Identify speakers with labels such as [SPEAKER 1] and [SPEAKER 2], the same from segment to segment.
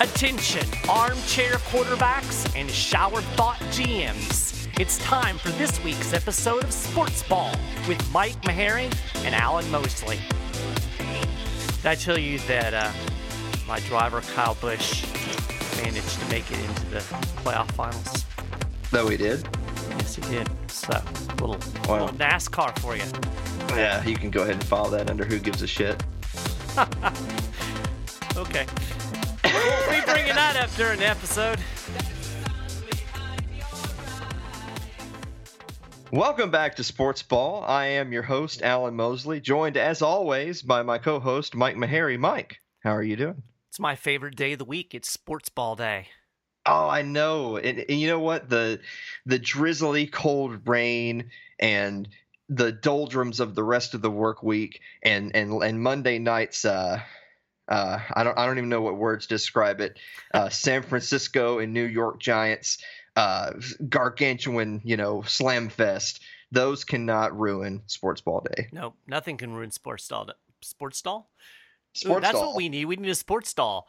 [SPEAKER 1] Attention, armchair quarterbacks and shower thought GMs. It's time for this week's episode of Sports Ball with Mike Maharrey and Alan Mosley. Did I tell you that uh, my driver Kyle Busch managed to make it into the playoff finals?
[SPEAKER 2] No, we did.
[SPEAKER 1] Yes, he did. So, little,
[SPEAKER 2] Wow.
[SPEAKER 1] little NASCAR for you.
[SPEAKER 2] Yeah, you can go ahead and file that under Who Gives a Shit.
[SPEAKER 1] Okay. Bringing that up during the episode.
[SPEAKER 2] Welcome back to Sports Ball. I am your host, Alan Mosley, joined as always by my co host, Mike Maharrey. Mike, how are you doing?
[SPEAKER 1] It's my favorite day of the week. It's Sports Ball Day.
[SPEAKER 2] Oh, I know. And, and you know what? The the drizzly cold rain and the doldrums of the rest of the work week and and and Monday nights uh uh, I don't. I don't even know what words describe it. Uh, San Francisco and New York Giants, uh, gargantuan, you know, slam fest. Those cannot ruin Sports Ball Day.
[SPEAKER 1] No, nothing can ruin Sports Stall. Sports Stall? Ooh,
[SPEAKER 2] Sports
[SPEAKER 1] that's
[SPEAKER 2] Doll.
[SPEAKER 1] what we need. We need a Sports Stall.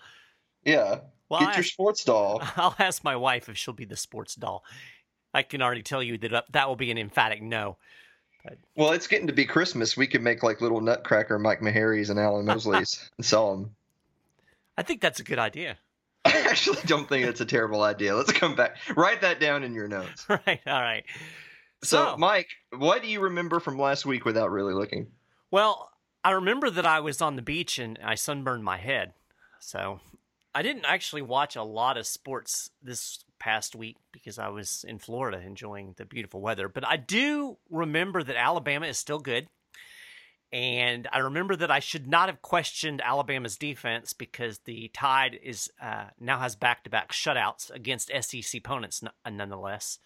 [SPEAKER 2] Yeah.
[SPEAKER 1] Well,
[SPEAKER 2] Get
[SPEAKER 1] I-
[SPEAKER 2] your sports doll.
[SPEAKER 1] I'll ask my wife if she'll be the sports doll. I can already tell you that uh, that will be an emphatic no.
[SPEAKER 2] Well, it's getting to be Christmas. We could make like little Nutcracker Mike Maharreys and Alan Mosleys and sell them.
[SPEAKER 1] I think that's a good idea.
[SPEAKER 2] I actually don't think it's a terrible idea. Let's come back. Write that down in your notes.
[SPEAKER 1] right. All right.
[SPEAKER 2] So,
[SPEAKER 1] So-
[SPEAKER 2] Mike, what do you remember from last week without really looking?
[SPEAKER 1] Well, I remember that I was on the beach and I sunburned my head. So I didn't actually watch a lot of sports this past week because I was in Florida enjoying the beautiful weather. But I do remember that Alabama is still good. And I remember that I should not have questioned Alabama's defense because the Tide is uh, now has back-to-back shutouts against SEC opponents, n- nonetheless.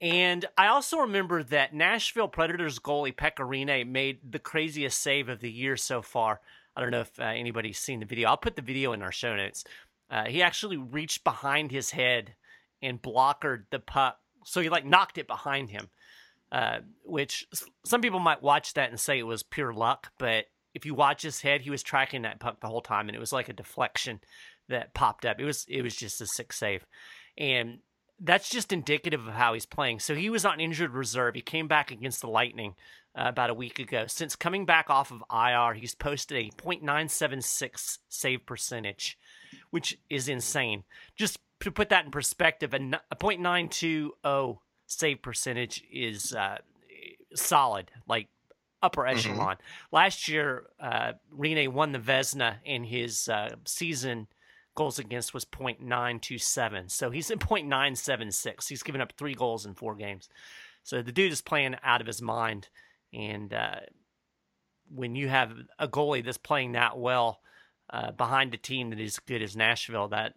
[SPEAKER 1] And I also remember that Nashville Predators goalie Pekka Rinne made the craziest save of the year so far. I don't know if uh, anybody's seen the video. I'll put the video in our show notes. Uh, he actually reached behind his head and blockered the puck, so he like knocked it behind him. Uh, which some people might watch that and say it was pure luck, but if you watch his head, he was tracking that puck the whole time, and it was like a deflection that popped up. It was it was just a sick save, and that's just indicative of how he's playing. So he was on injured reserve. He came back against the Lightning uh, about a week ago. Since coming back off of IR, he's posted a .976 save percentage, which is insane. Just to put that in perspective, a .920 save percentage is uh, solid, like upper echelon. Last year, uh, Rinne won the Vezina, and his uh, season goals against was .927. So he's at .976. He's given up three goals in four games. So the dude is playing out of his mind. And uh, when you have a goalie that's playing that well uh, behind a team that is good as Nashville, that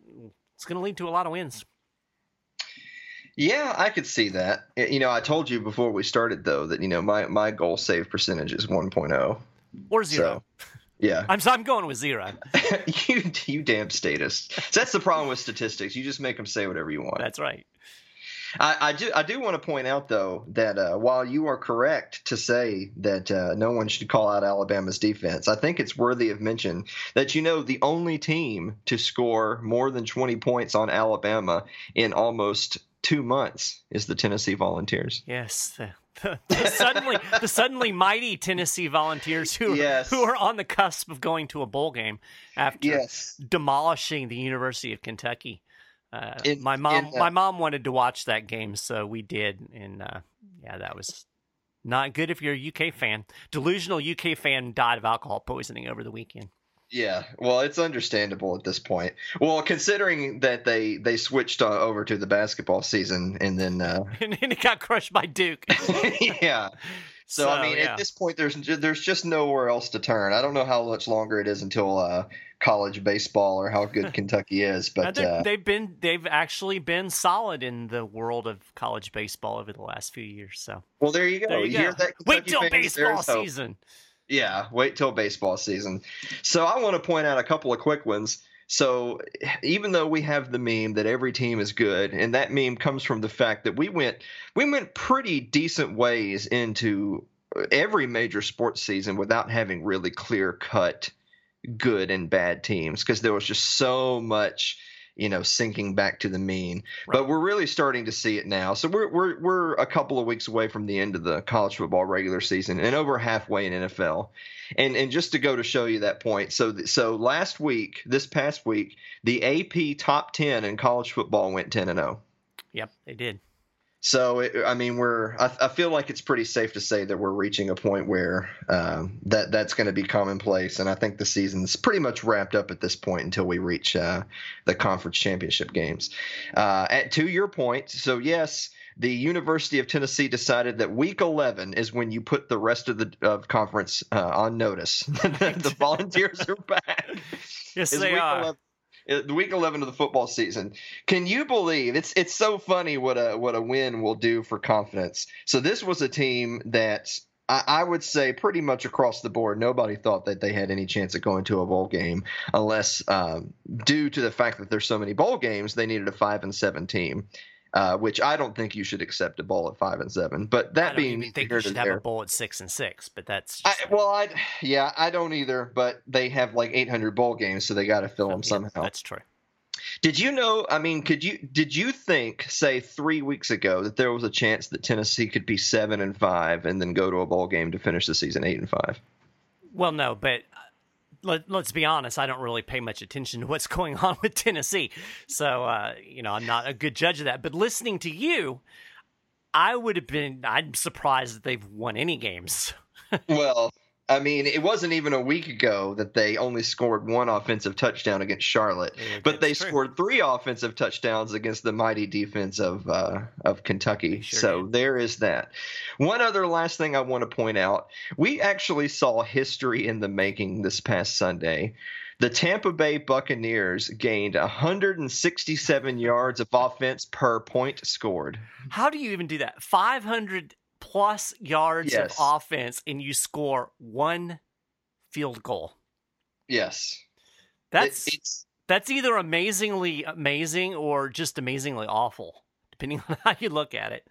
[SPEAKER 1] it's going to lead to a lot of wins.
[SPEAKER 2] Yeah, I could see that. You know, I told you before we started though that you know my my goal save percentage is 1.0.
[SPEAKER 1] Or zero.
[SPEAKER 2] Yeah,
[SPEAKER 1] I'm, so I'm going with zero.
[SPEAKER 2] you you damn statist. That's the problem with statistics. You just make them say whatever you want.
[SPEAKER 1] That's right.
[SPEAKER 2] I, I do I do want to point out though that uh, while you are correct to say that uh, no one should call out Alabama's defense, I think it's worthy of mention that you know the only team to score more than 20 points on Alabama in almost two months is the Tennessee Volunteers.
[SPEAKER 1] Yes, the, the, the suddenly the suddenly mighty Tennessee Volunteers who
[SPEAKER 2] Yes.
[SPEAKER 1] who are on the cusp of going to a bowl game after
[SPEAKER 2] Yes.
[SPEAKER 1] demolishing the University of Kentucky. Uh,
[SPEAKER 2] In-
[SPEAKER 1] my mom,
[SPEAKER 2] in, uh,
[SPEAKER 1] my mom wanted to watch that game, so we did, and uh, yeah, that was not good if you're a UK fan. Delusional UK fan died of alcohol poisoning over the weekend.
[SPEAKER 2] Yeah, well, it's understandable at this point. Well, considering that they they switched uh, over to the basketball season and then uh,
[SPEAKER 1] and, and it got crushed by Duke.
[SPEAKER 2] yeah. So, I mean,
[SPEAKER 1] yeah.
[SPEAKER 2] at this point, there's there's just nowhere else to turn. I don't know how much longer it is until uh, college baseball or how good Kentucky is, but uh,
[SPEAKER 1] they've been they've actually been solid in the world of college baseball over the last few years. So
[SPEAKER 2] well, there you go.
[SPEAKER 1] there you,
[SPEAKER 2] hear
[SPEAKER 1] go.
[SPEAKER 2] that?
[SPEAKER 1] Wait till baseball season.
[SPEAKER 2] Yeah, wait till baseball season. So I want to point out a couple of quick ones. So even though we have the meme that every team is good, and that meme comes from the fact that we went we went pretty decent ways into every major sports season without having really clear cut good and bad teams because there was just so much you know sinking back to the mean. Right. but we're really starting to see it now. So we're, we're we're a couple of weeks away from the end of the college football regular season and over halfway in NFL and and just to go to show you that point so so last week this past week the AP top 10 in college football went 10 and 0
[SPEAKER 1] yep they did
[SPEAKER 2] so, it, I mean, we're. I, I, feel like it's pretty safe to say that we're reaching a point where um, that that's going to be commonplace, and I think the season's pretty much wrapped up at this point until we reach uh, the conference championship games. Uh, at to your point, so yes, the University of Tennessee decided that Week 11 is when you put the rest of the of conference uh, on notice. the Volunteers are back.
[SPEAKER 1] Yes, they are. 11
[SPEAKER 2] uh, the week 11 of the football season. Can you believe it's it's so funny what a what a win will do for confidence. So this was a team that I, I would say pretty much across the board, nobody thought that they had any chance of going to a bowl game, unless um, due to the fact that there's so many bowl games, they needed a five and seven team. Uh, which I don't think you should accept a bowl at five and seven. But that being, said, you
[SPEAKER 1] think you should have there, a bowl at six and six. But that's
[SPEAKER 2] I, well, I yeah, I don't either. But they have like 800 bowl games, so they got to fill them yeah, somehow.
[SPEAKER 1] That's true.
[SPEAKER 2] Did you know? I mean, could you did you think, say, three weeks ago, that there was a chance that Tennessee could be seven and five and then go to a bowl game to finish the season eight and five?
[SPEAKER 1] Well, no, but let, us be honest, I don't really pay much attention to what's going on with Tennessee. So, uh, you know, I'm not a good judge of that. But listening to you, I would have been, I'm surprised that they've won any games.
[SPEAKER 2] well, I mean, it wasn't even a week ago that they only scored one offensive touchdown against Charlotte, yeah, but they true. scored three offensive touchdowns against the mighty defense of uh, of Kentucky. Sure so did. there is that. One other last thing I want to point out: we actually saw history in the making this past Sunday. The Tampa Bay Buccaneers gained 167 yards of offense per point scored.
[SPEAKER 1] How do you even do that? 500 plus yards yes. of offense and you score one field goal.
[SPEAKER 2] Yes.
[SPEAKER 1] That's it's, that's either amazingly amazing or just amazingly awful, depending on how you look at it.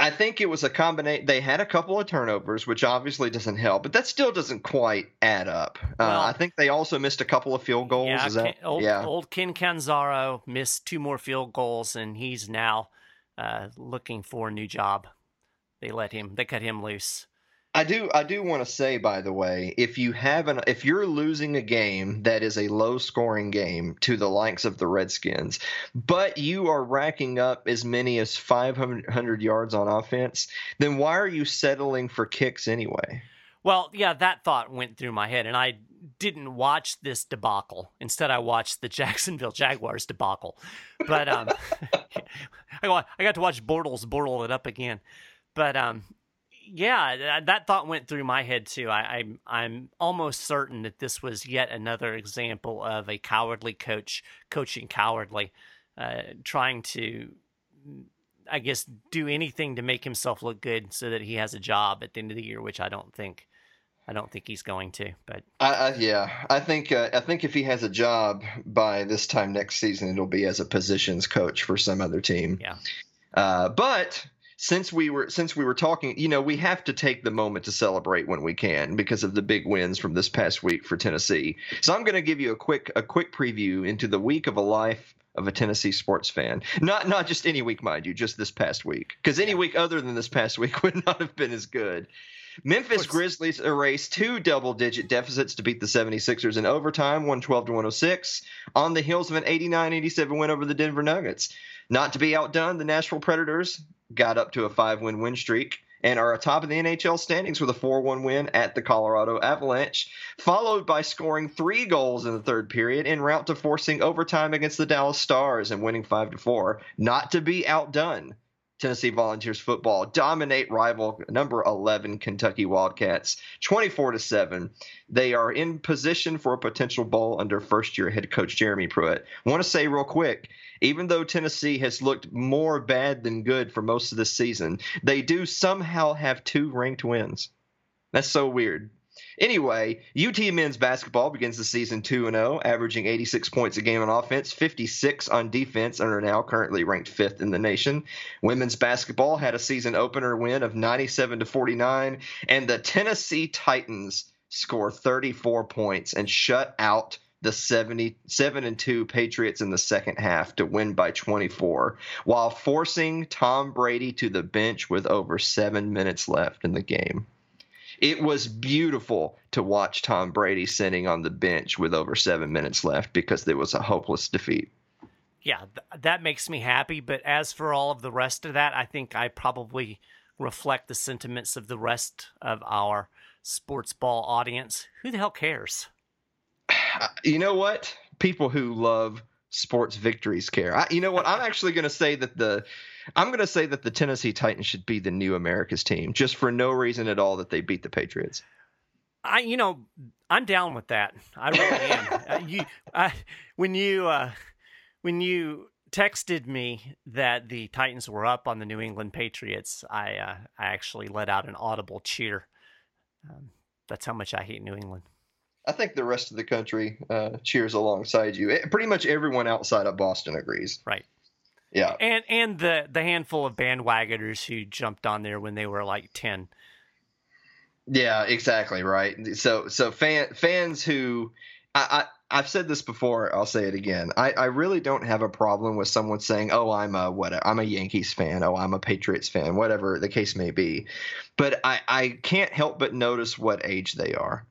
[SPEAKER 2] I think it was a combination. They had a couple of turnovers, which obviously doesn't help, but that still doesn't quite add up. Uh, well, uh, I think they also missed a couple of field goals.
[SPEAKER 1] Yeah,
[SPEAKER 2] that,
[SPEAKER 1] old, yeah. old Ken Catanzaro missed two more field goals, and he's now uh, looking for a new job they let him they cut him loose.
[SPEAKER 2] I do I do want to say by the way, if you have an if you're losing a game that is a low scoring game to the likes of the Redskins, but you are racking up as many as 500 yards on offense, then why are you settling for kicks anyway?
[SPEAKER 1] Well, yeah, that thought went through my head and I didn't watch this debacle. Instead, I watched the Jacksonville Jaguars debacle. But um, I got to watch Bortles bortle it up again. But um, yeah, that thought went through my head too. I, I'm I'm almost certain that this was yet another example of a cowardly coach coaching cowardly, uh, trying to, I guess, do anything to make himself look good so that he has a job at the end of the year, which I don't think. I don't think he's going to, but
[SPEAKER 2] I, I, yeah, I think uh, I think if he has a job by this time next season, it'll be as a positions coach for some other team.
[SPEAKER 1] Yeah.
[SPEAKER 2] Uh, but since we were since we were talking, you know, we have to take the moment to celebrate when we can because of the big wins from this past week for Tennessee. So I'm going to give you a quick a quick preview into the week of a life of a Tennessee sports fan. Not not just any week, mind you, just this past week. Because any week other than this past week would not have been as good. Memphis Grizzlies erased two double digit deficits to beat the 76ers in overtime, 112 to 106, on the heels of an 89 87 win over the Denver Nuggets. Not to be outdone, the Nashville Predators got up to a five win win streak and are atop of the NHL standings with a 4 1 win at the Colorado Avalanche, followed by scoring three goals in the third period en route to forcing overtime against the Dallas Stars and winning 5 4. Not to be outdone. Tennessee Volunteers football dominate rival number 11 Kentucky Wildcats 24 to 7. They are in position for a potential bowl under first year head coach Jeremy Pruitt. I want to say real quick, even though Tennessee has looked more bad than good for most of this season, they do somehow have two ranked wins. That's so weird. Anyway, UT men's basketball begins the season 2 0, averaging 86 points a game on offense, 56 on defense, and are now currently ranked fifth in the nation. Women's basketball had a season opener win of 97 to 49, and the Tennessee Titans score 34 points and shut out the 77 and 2 Patriots in the second half to win by 24 while forcing Tom Brady to the bench with over 7 minutes left in the game. It was beautiful to watch Tom Brady sitting on the bench with over 7 minutes left because there was a hopeless defeat.
[SPEAKER 1] Yeah, th- that makes me happy, but as for all of the rest of that, I think I probably reflect the sentiments of the rest of our sports ball audience. Who the hell cares?
[SPEAKER 2] You know what? People who love sports victories care. I, you know what? I'm actually going to say that the I'm going to say that the Tennessee Titans should be the new America's team, just for no reason at all that they beat the Patriots.
[SPEAKER 1] I, you know, I'm down with that. I really am. uh, you, I, when you, uh, when you texted me that the Titans were up on the New England Patriots, I, uh, I actually let out an audible cheer. Um, that's how much I hate New England.
[SPEAKER 2] I think the rest of the country uh, cheers alongside you. It, pretty much everyone outside of Boston agrees.
[SPEAKER 1] Right.
[SPEAKER 2] Yeah.
[SPEAKER 1] And and the the handful of bandwagoners who jumped on there when they were like ten.
[SPEAKER 2] Yeah, exactly right. So so fan fans who I, I have said this before, I'll say it again. I, I really don't have a problem with someone saying, "Oh, I'm a what? I'm a Yankees fan. Oh, I'm a Patriots fan. Whatever the case may be." But I I can't help but notice what age they are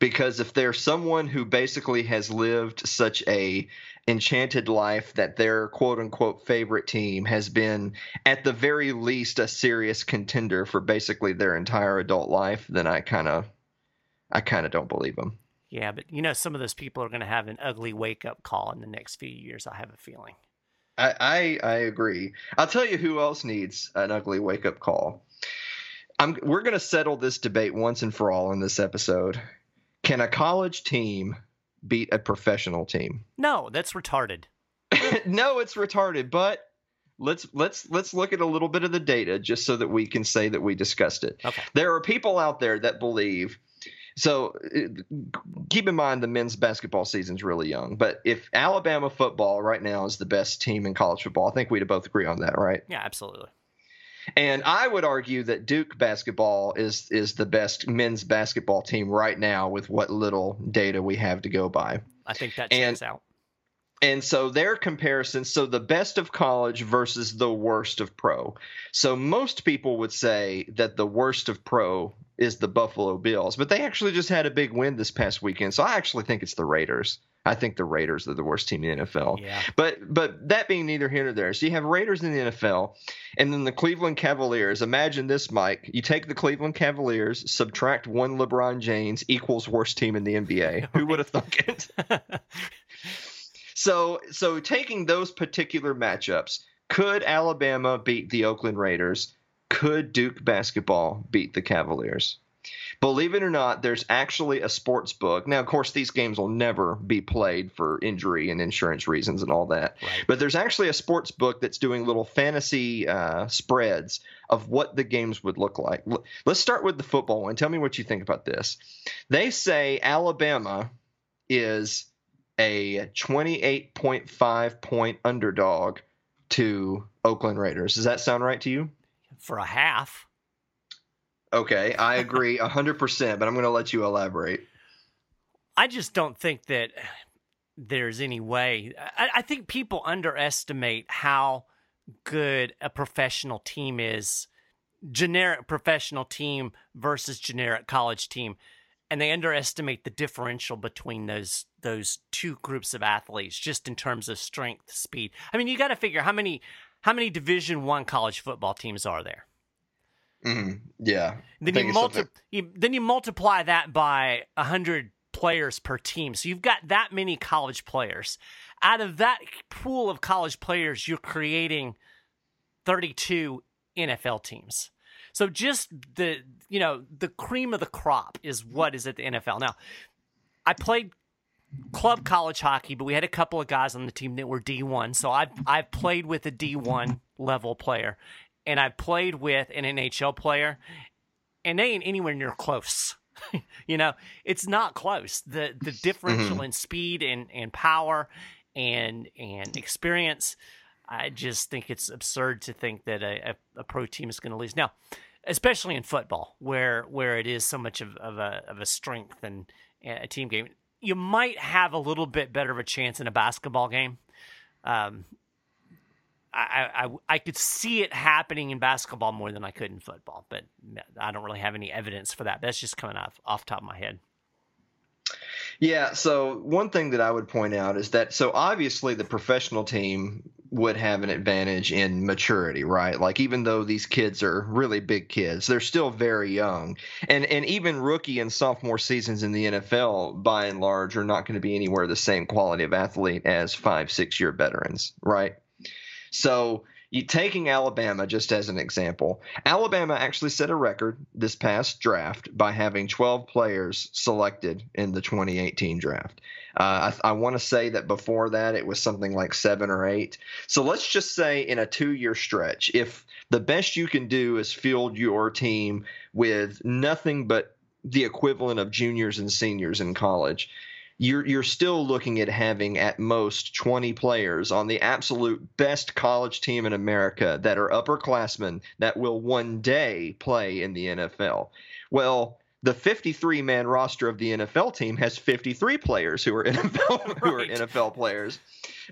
[SPEAKER 2] because if there's someone who basically has lived such a enchanted life that their quote unquote favorite team has been at the very least a serious contender for basically their entire adult life, then I kind of I kind of don't believe them.
[SPEAKER 1] Yeah, but you know some of those people are going to have an ugly wake up call in the next few years. I have a feeling.
[SPEAKER 2] I, I, I agree. I'll tell you who else needs an ugly wake up call. I'm, we're going to settle this debate once and for all in this episode. Can a college team beat a professional team?
[SPEAKER 1] No, that's retarded.
[SPEAKER 2] no, it's retarded, but let's let's let's look at a little bit of the data just so that we can say that we discussed it.
[SPEAKER 1] Okay.
[SPEAKER 2] There are people out there that believe so uh, keep in mind the men's basketball season's really young, but if Alabama football right now is the best team in college football, I think we'd both agree on that, right?
[SPEAKER 1] Yeah, absolutely.
[SPEAKER 2] And I would argue that Duke basketball is is the best men's basketball team right now with what little data we have to go by.
[SPEAKER 1] I think that checks
[SPEAKER 2] and,
[SPEAKER 1] out.
[SPEAKER 2] And so their comparison, so the best of college versus the worst of pro. So most people would say that the worst of pro is the Buffalo Bills, but they actually just had a big win this past weekend. So I actually think it's the Raiders. I think the Raiders are the worst team in the NFL.
[SPEAKER 1] Yeah.
[SPEAKER 2] But but that being neither here nor there. So you have Raiders in the NFL and then the Cleveland Cavaliers. Imagine this, Mike. You take the Cleveland Cavaliers, subtract one LeBron James equals worst team in the NBA. Who would have thunk it? so so taking those particular matchups, could Alabama beat the Oakland Raiders? Could Duke basketball beat the Cavaliers? Believe it or not, there's actually a sports book. Now, of course, these games will never be played for injury and insurance reasons and all that.
[SPEAKER 1] Right.
[SPEAKER 2] But there's actually a sports book that's doing little fantasy uh, spreads of what the games would look like. Let's start with the football one. Tell me what you think about this. They say Alabama is a 28.5 point underdog to Oakland Raiders. Does that sound right to you?
[SPEAKER 1] For a half.
[SPEAKER 2] Okay, I agree 100%, but I'm going to let you elaborate.
[SPEAKER 1] I just don't think that there's any way. I, I think people underestimate how good a professional team is, generic professional team versus generic college team, and they underestimate the differential between those those two groups of athletes, just in terms of strength, speed. I mean, you got to figure how many how many Division One college football teams are there.
[SPEAKER 2] Hmm Yeah.
[SPEAKER 1] Then you, multi- you then you multiply that by hundred players per team. So you've got that many college players. Out of that pool of college players, you're creating 32 NFL teams. So just the you know the cream of the crop is what is at the NFL. Now, I played club college hockey, but we had a couple of guys on the team that were D1. So I've I've played with a D1 level player, and I've played with an NHL player, and they ain't anywhere near close. you know, it's not close. The the differential in speed and, and power and and experience, I just think it's absurd to think that a, a, a pro team is going to lose. Now, especially in football, where where it is so much of, of a of a strength and a team game. You might have a little bit better of a chance in a basketball game. Um, I, I could see it happening in basketball more than I could in football, but I don't really have any evidence for that. That's just coming off off top of my head.
[SPEAKER 2] Yeah, so one thing that I would point out is that so obviously the professional team would have an advantage in maturity, right? Like even though these kids are really big kids, they're still very young. And and even rookie and sophomore seasons in the NFL by and large are not going to be anywhere the same quality of athlete as 5 6 year veterans, right? So you taking Alabama just as an example, Alabama actually set a record this past draft by having 12 players selected in the 2018 draft. Uh, I, I want to say that before that it was something like seven or eight. So let's just say in a two year stretch, if the best you can do is field your team with nothing but the equivalent of juniors and seniors in college, you're you're still looking at having at most 20 players on the absolute best college team in America that are upperclassmen that will one day play in the NFL. Well, the 53 man roster of the NFL team has 53 players who are NFL right. who are NFL players.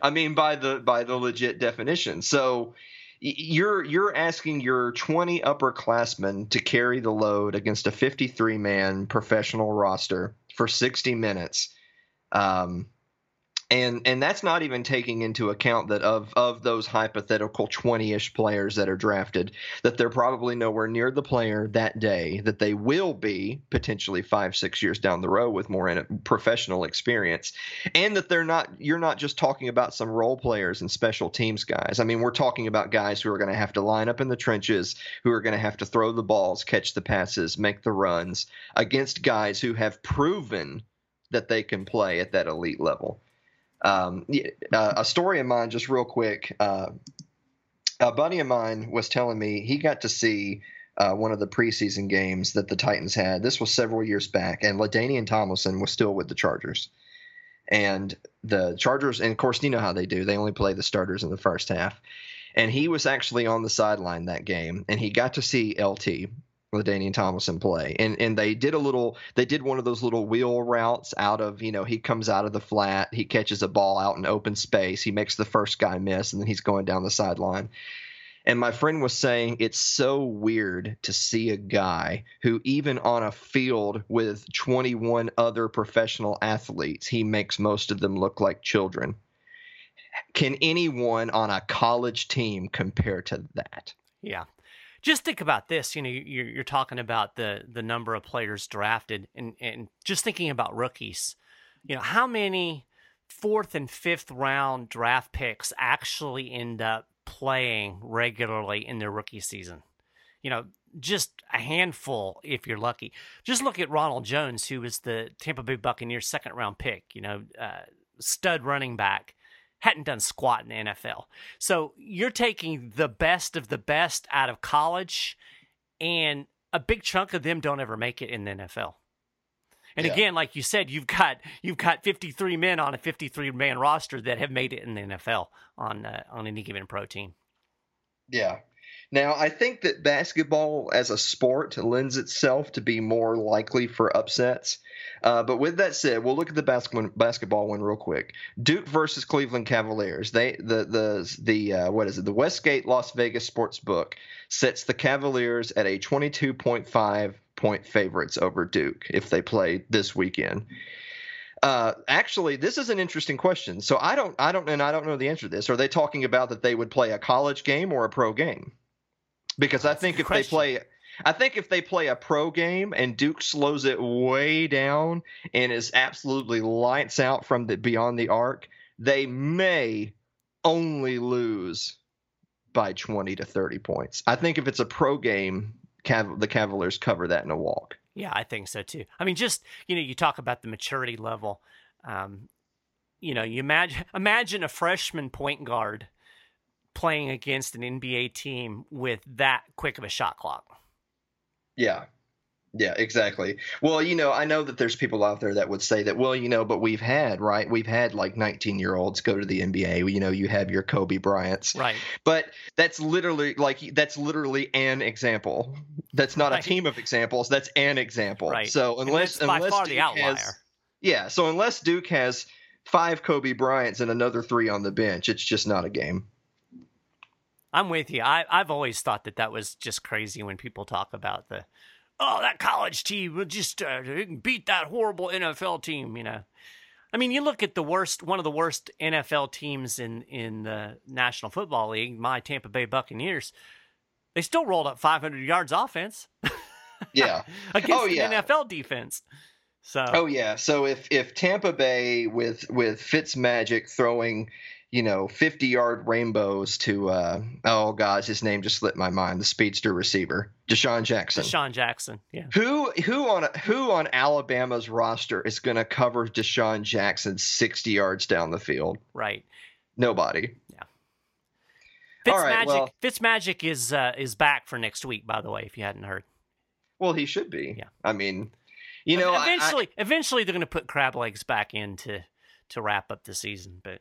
[SPEAKER 2] I mean by the by the legit definition. So you're you're asking your 20 upperclassmen to carry the load against a 53 man professional roster for 60 minutes um, and and that's not even taking into account that of of those hypothetical 20ish players that are drafted that they're probably nowhere near the player that day that they will be potentially 5 6 years down the road with more professional experience. And that they're not you're not just talking about some role players and special teams guys. I mean we're talking about guys who are going to have to line up in the trenches who are going to have to throw the balls catch the passes make the runs against guys who have proven that they can play at that elite level. Um, uh, a story of mine, just real quick. Uh, a buddy of mine was telling me he got to see uh, one of the preseason games that the Titans had. This was several years back, and LaDainian Tomlinson was still with the Chargers. And the Chargers, and of course, you know how they do. They only play the starters in the first half. And he was actually on the sideline that game, and he got to see LT, LaDainian Tomlinson play. And and they did a little they did one of those little wheel routes out of, you know, he comes out of the flat, he catches a ball out in open space, he makes the first guy miss, and then he's going down the sideline. And my friend was saying it's so weird to see a guy who, even on a field with 21 other professional athletes, he makes most of them look like children. Can anyone on a college team compare to that?
[SPEAKER 1] Yeah, just think about this. You know, you're, you're talking about the the number of players drafted, and and just thinking about rookies. You know, how many fourth and fifth round draft picks actually end up playing regularly in their rookie season? You know, just a handful if you're lucky. Just look at Ronald Jones, who was the Tampa Bay Buccaneers second round pick. You know, uh, stud running back hadn't done squat in the NFL. So you're taking the best of the best out of college, and a big chunk of them don't ever make it in the NFL. And yeah. again, like you said, you've got you've got 53 men on a 53 man roster that have made it in the NFL on uh, on any given pro team.
[SPEAKER 2] Yeah, now, I think that basketball as a sport lends itself to be more likely for upsets. Uh, but with that said, we'll look at the basketball basketball one real quick. Duke versus Cleveland Cavaliers. They the the the uh, what is it? The Westgate Las Vegas sports book sets the Cavaliers at a 22.5 point favorites over Duke if they play this weekend. Uh, actually, this is an interesting question. So I don't, I don't, and I don't know the answer to this. Are they talking about that they would play a college game or a pro game? because I think if question. they play I think if they play a pro game and Duke slows it way down and is absolutely lights out from the beyond the arc, they may only lose by 20 to 30 points. I think if it's a pro game, Cav- the Cavaliers cover that in a walk.
[SPEAKER 1] Yeah, I think so too. I mean, just you know, you talk about the maturity level. Um, you know, you imagine imagine a freshman point guard playing against an NBA team with that quick of a shot clock.
[SPEAKER 2] Yeah. Yeah, exactly. Well, you know, I know that there's people out there that would say that, well, you know, but we've had, right? We've had like 19 year olds go to the NBA. You know, you have your Kobe Bryants.
[SPEAKER 1] Right.
[SPEAKER 2] But that's literally like, that's literally an example. That's not right. a team of examples. That's an example.
[SPEAKER 1] Right.
[SPEAKER 2] So unless,
[SPEAKER 1] by
[SPEAKER 2] unless
[SPEAKER 1] far
[SPEAKER 2] Duke
[SPEAKER 1] the outlier.
[SPEAKER 2] Has, yeah. So unless Duke has five Kobe Bryants and another three on the bench, it's just not a game.
[SPEAKER 1] I'm with you. I, I've always thought that that was just crazy when people talk about the oh, that college team will just uh, beat that horrible NFL team, you know. I mean, you look at the worst, one of the worst NFL teams in in the National Football League, my Tampa Bay Buccaneers. They still rolled up 500 yards offense.
[SPEAKER 2] Yeah,
[SPEAKER 1] against oh, yeah. NFL defense. So.
[SPEAKER 2] Oh yeah. So if if Tampa Bay with with Fitz Magic throwing you know, 50 yard rainbows to, uh, oh, gosh, his name just slipped my mind. The speedster receiver, DeSean Jackson.
[SPEAKER 1] DeSean Jackson, yeah.
[SPEAKER 2] Who who on who on Alabama's roster is going to cover DeSean Jackson 60 yards down the field?
[SPEAKER 1] Right.
[SPEAKER 2] Nobody.
[SPEAKER 1] Yeah. Fitzmagic, right, well, Fitzmagic is uh, is back for next week, by the way, if you hadn't heard.
[SPEAKER 2] Well, he should be.
[SPEAKER 1] Yeah.
[SPEAKER 2] I mean, you know,
[SPEAKER 1] eventually,
[SPEAKER 2] I, I,
[SPEAKER 1] eventually they're going to put crab legs back in to to wrap up the season, but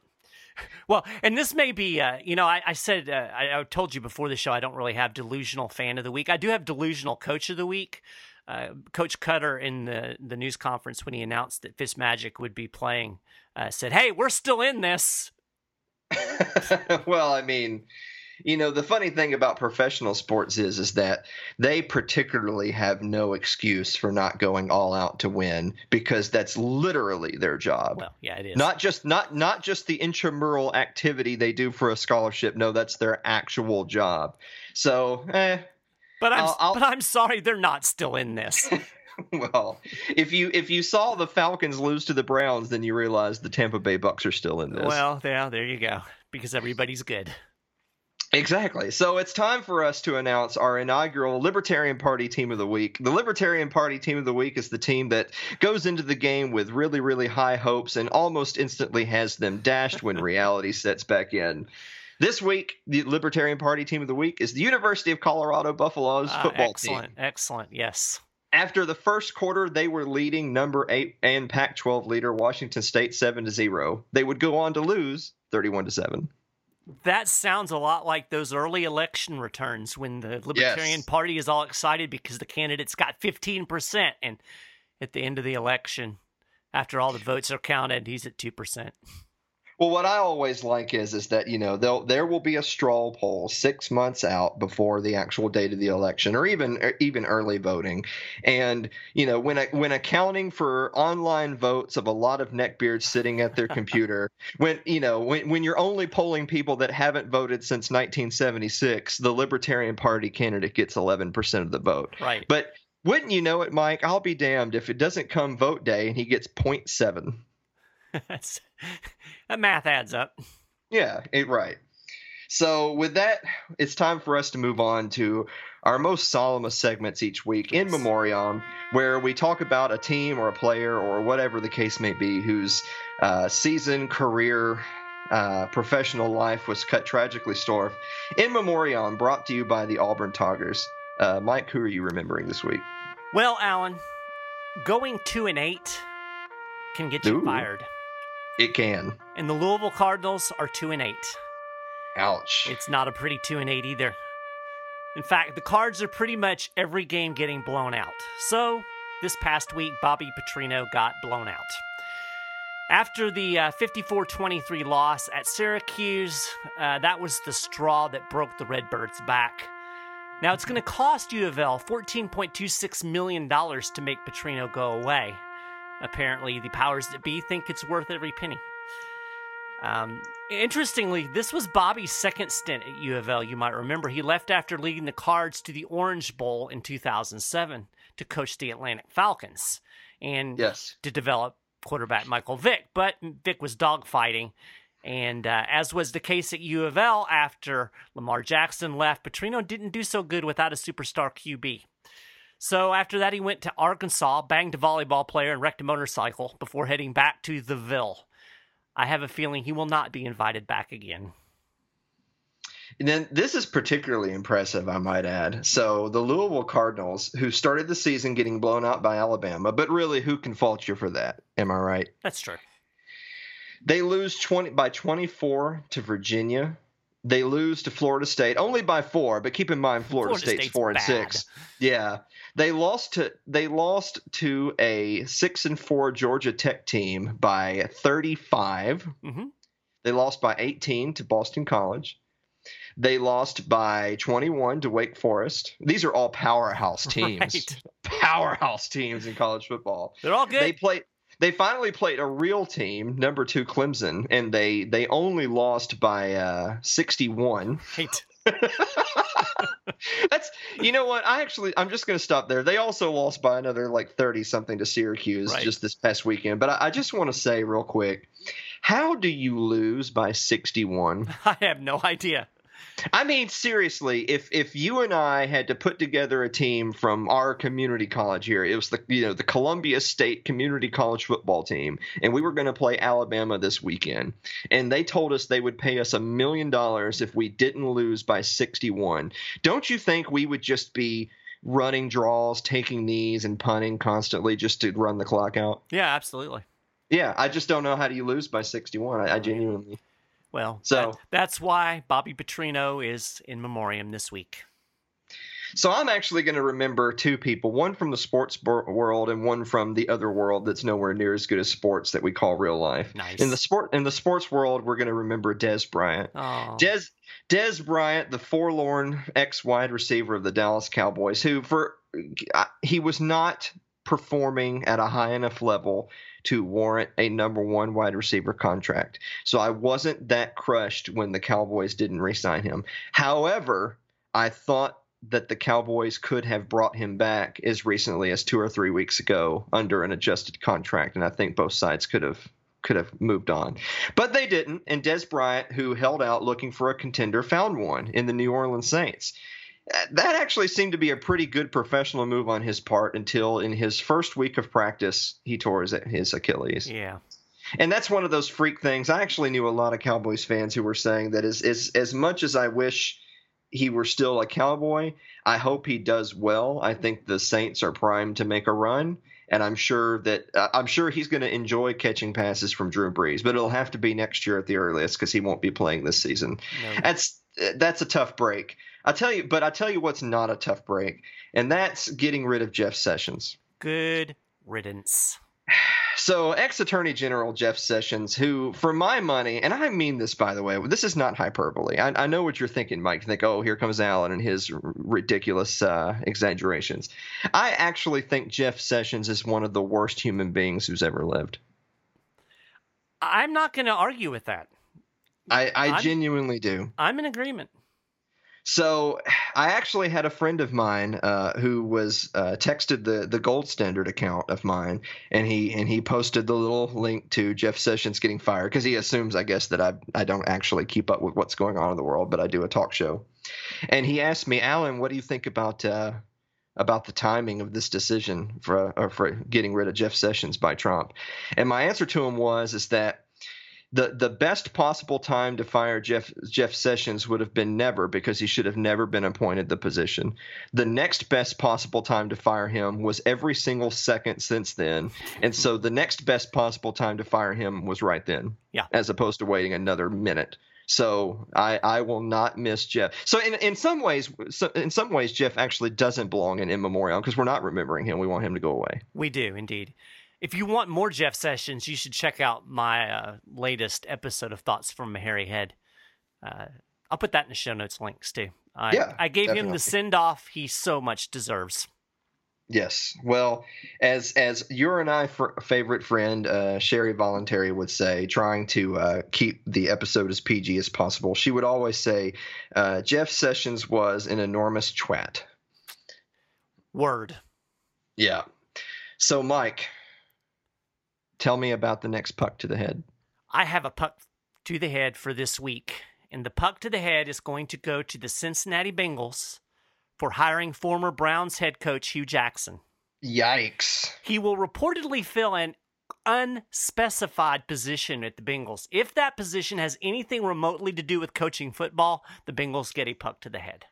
[SPEAKER 1] well, and this may be, uh, you know, I, I said, uh, I, I, told you before the show, I don't really have delusional fan of the week. I do have delusional coach of the week. Uh, coach Koetter in the, the news conference when he announced that Fitzmagic would be playing uh, said, "Hey, we're still in this."
[SPEAKER 2] well, I mean, you know the funny thing about professional sports is is that they particularly have no excuse for not going all out to win because that's literally their job
[SPEAKER 1] well yeah it is
[SPEAKER 2] not just not not just the intramural activity they do for a scholarship no that's their actual job so eh,
[SPEAKER 1] but i'm I'll, I'll, but i'm sorry they're not still in this
[SPEAKER 2] well, if you if you saw the Falcons lose to the Browns, then you realize the Tampa Bay Bucks are still in this.
[SPEAKER 1] Well, yeah, there you go. Because everybody's good.
[SPEAKER 2] Exactly. So it's time for us to announce our inaugural Libertarian Party Team of the Week. The Libertarian Party Team of the Week is the team that goes into the game with really, really high hopes and almost instantly has them dashed when reality sets back in. This week, the Libertarian Party Team of the Week is the University of Colorado Buffaloes uh, football
[SPEAKER 1] excellent,
[SPEAKER 2] team.
[SPEAKER 1] Excellent, excellent, yes.
[SPEAKER 2] After the first quarter, they were leading number eight and Pac-12 leader Washington State seven to zero. They would go on to lose thirty-one to seven
[SPEAKER 1] that sounds a lot like those early election returns when the Libertarian yes. Party is all excited because the candidate's got 15%. And at the end of the election, after all the votes are counted, he's at 2%.
[SPEAKER 2] Well, what I always like is is that you know there there will be a straw poll six months out before the actual date of the election, or even or even early voting, and you know when when accounting for online votes of a lot of neckbeards sitting at their computer, when you know when when you're only polling people that haven't voted since 1976, the Libertarian Party candidate gets 11 percent of the vote.
[SPEAKER 1] Right.
[SPEAKER 2] But wouldn't you know it, Mike? I'll be damned if it doesn't come vote day and he gets 0.7.
[SPEAKER 1] That's that math adds up.
[SPEAKER 2] Yeah, it, right. So with that, it's time for us to move on to our most solemn segments each week in memoriam, where we talk about a team or a player or whatever the case may be whose uh, season, career, uh, professional life was cut tragically short. In memoriam, brought to you by the Auburn Toggers. Uh, Mike, who are you remembering this week?
[SPEAKER 1] Well, Alan, going two and eight can get you
[SPEAKER 2] Ooh.
[SPEAKER 1] fired.
[SPEAKER 2] It can.
[SPEAKER 1] And the Louisville Cardinals are 2 and 8.
[SPEAKER 2] Ouch.
[SPEAKER 1] It's not a pretty 2 and 8 either. In fact, the Cards are pretty much every game getting blown out. So, this past week, Bobby Petrino got blown out. After the 54 uh, 23 loss at Syracuse, uh, that was the straw that broke the Redbirds' back. Now, it's going to cost U of L $14.26 million to make Petrino go away. Apparently, the powers that be think it's worth every penny. Um, interestingly, this was Bobby's second stint at U of L. You might remember he left after leading the Cards to the Orange Bowl in 2007 to coach the Atlanta Falcons and
[SPEAKER 2] yes.
[SPEAKER 1] to develop quarterback Michael Vick. But Vick was dogfighting. And uh, as was the case at U of L after Lamar Jackson left, Petrino didn't do so good without a superstar QB. So after that, he went to Arkansas, banged a volleyball player, and wrecked a motorcycle before heading back to the Ville. I have a feeling he will not be invited back again.
[SPEAKER 2] And then this is particularly impressive, I might add. So the Louisville Cardinals, who started the season getting blown out by Alabama, but really, who can fault you for that? Am I right?
[SPEAKER 1] That's true.
[SPEAKER 2] They lose twenty by twenty four to Virginia. They lose to Florida State only by four, but keep in mind Florida,
[SPEAKER 1] Florida
[SPEAKER 2] State's,
[SPEAKER 1] State's
[SPEAKER 2] four and
[SPEAKER 1] bad.
[SPEAKER 2] six. Yeah, they lost to they lost to a six and four Georgia Tech team by thirty five.
[SPEAKER 1] hmm
[SPEAKER 2] They lost by 18 to Boston College. They lost by 21 to Wake Forest. These are all powerhouse teams.
[SPEAKER 1] Right.
[SPEAKER 2] Powerhouse teams in college football.
[SPEAKER 1] They're all good.
[SPEAKER 2] They played they finally played a real team, number 2 Clemson, and they they only lost by uh 61.
[SPEAKER 1] Right.
[SPEAKER 2] That's you know what? I actually I'm just going to stop there. They also lost by another like 30 something to Syracuse
[SPEAKER 1] Right.
[SPEAKER 2] just this past weekend. But I, I just want to say real quick, how do you lose by 61?
[SPEAKER 1] I have no idea.
[SPEAKER 2] I mean, seriously, if if you and I had to put together a team from our community college here, it was the you know the Columbia State Community College football team, and we were going to play Alabama this weekend, and they told us they would pay us a million dollars if we didn't lose by 61. Don't you think we would just be running draws, taking knees, and punting constantly just to run the clock out?
[SPEAKER 1] Yeah, absolutely.
[SPEAKER 2] Yeah, I just don't know how do you lose by 61. I, I genuinely.
[SPEAKER 1] Well,
[SPEAKER 2] So-
[SPEAKER 1] that- that's why Bobby Petrino is in memoriam this week.
[SPEAKER 2] So I'm actually going to remember two people, one from the sports world and one from the other world that's nowhere near as good as sports that we call real life.
[SPEAKER 1] Nice.
[SPEAKER 2] In the sport in the sports world, we're going to remember Dez Bryant.
[SPEAKER 1] Oh,
[SPEAKER 2] Dez Dez Bryant, the forlorn ex wide receiver of the Dallas Cowboys, who for he was not performing at a high enough level to warrant a number one wide receiver contract. So I wasn't that crushed when the Cowboys didn't re-sign him. However, I thought that the Cowboys could have brought him back as recently as two or three weeks ago under an adjusted contract, and I think both sides could have could have moved on. But they didn't, and Dez Bryant, who held out looking for a contender, found one in the New Orleans Saints. That actually seemed to be a pretty good professional move on his part until in his first week of practice, he tore his, his Achilles.
[SPEAKER 1] yeah.
[SPEAKER 2] And that's one of those freak things. I actually knew a lot of Cowboys fans who were saying that as, as, as much as I wish he were still a Cowboy, I hope he does well. I think the Saints are primed to make a run. And I'm sure that uh, I'm sure he's going to enjoy catching passes from Drew Brees, but it'll have to be next year at the earliest because he won't be playing this season.
[SPEAKER 1] No.
[SPEAKER 2] That's that's a tough break. I tell you, but I tell you what's not a tough break, and that's getting rid of Jeff Sessions.
[SPEAKER 1] Good riddance.
[SPEAKER 2] So, ex Attorney General Jeff Sessions, who, for my money, and I mean this by the way, this is not hyperbole. I, I know what you're thinking, Mike. You think, oh, here comes Alan and his r- ridiculous uh, exaggerations. I actually think Jeff Sessions is one of the worst human beings who's ever lived.
[SPEAKER 1] I'm not going to argue with that.
[SPEAKER 2] I, I
[SPEAKER 1] I'm-
[SPEAKER 2] genuinely do.
[SPEAKER 1] I'm in agreement.
[SPEAKER 2] So I actually had a friend of mine uh, who was uh, texted the the gold standard account of mine, and he and he posted the little link to Jeff Sessions getting fired because he assumes, I guess, that I I don't actually keep up with what's going on in the world, but I do a talk show, and he asked me, Alan, what do you think about uh, about the timing of this decision for uh, for getting rid of Jeff Sessions by Trump? And my answer to him was is that the the best possible time to fire Jeff Jeff Sessions would have been never because he should have never been appointed the position. The next best possible time to fire him was every single second since then, and so the next best possible time to fire him was right then.
[SPEAKER 1] Yeah.
[SPEAKER 2] As opposed to waiting another minute. So I, I will not miss Jeff. So in in some ways, so in some ways, Jeff actually doesn't belong in in memoriam because we're not remembering him. We want him to go away.
[SPEAKER 1] We do indeed. If you want more Jeff Sessions, you should check out my uh, latest episode of Thoughts from a Hairy Head. Uh, I'll put that in the show notes links too. I,
[SPEAKER 2] Yeah,
[SPEAKER 1] I gave him the send off he so much deserves.
[SPEAKER 2] Yes. Well, as as your and I fr- favorite friend uh, Sherry Voluntary would say, trying to uh, keep the episode as PG as possible, she would always say, uh, "Jeff Sessions was an enormous twat."
[SPEAKER 1] Word.
[SPEAKER 2] Yeah. So, Mike, tell me about the next puck to the head.
[SPEAKER 1] I have a puck to the head for this week, and the puck to the head is going to go to the Cincinnati Bengals for hiring former Browns head coach Hue Jackson.
[SPEAKER 2] Yikes!
[SPEAKER 1] He will reportedly fill an unspecified position at the Bengals. If that position has anything remotely to do with coaching football, the Bengals get a puck to the head.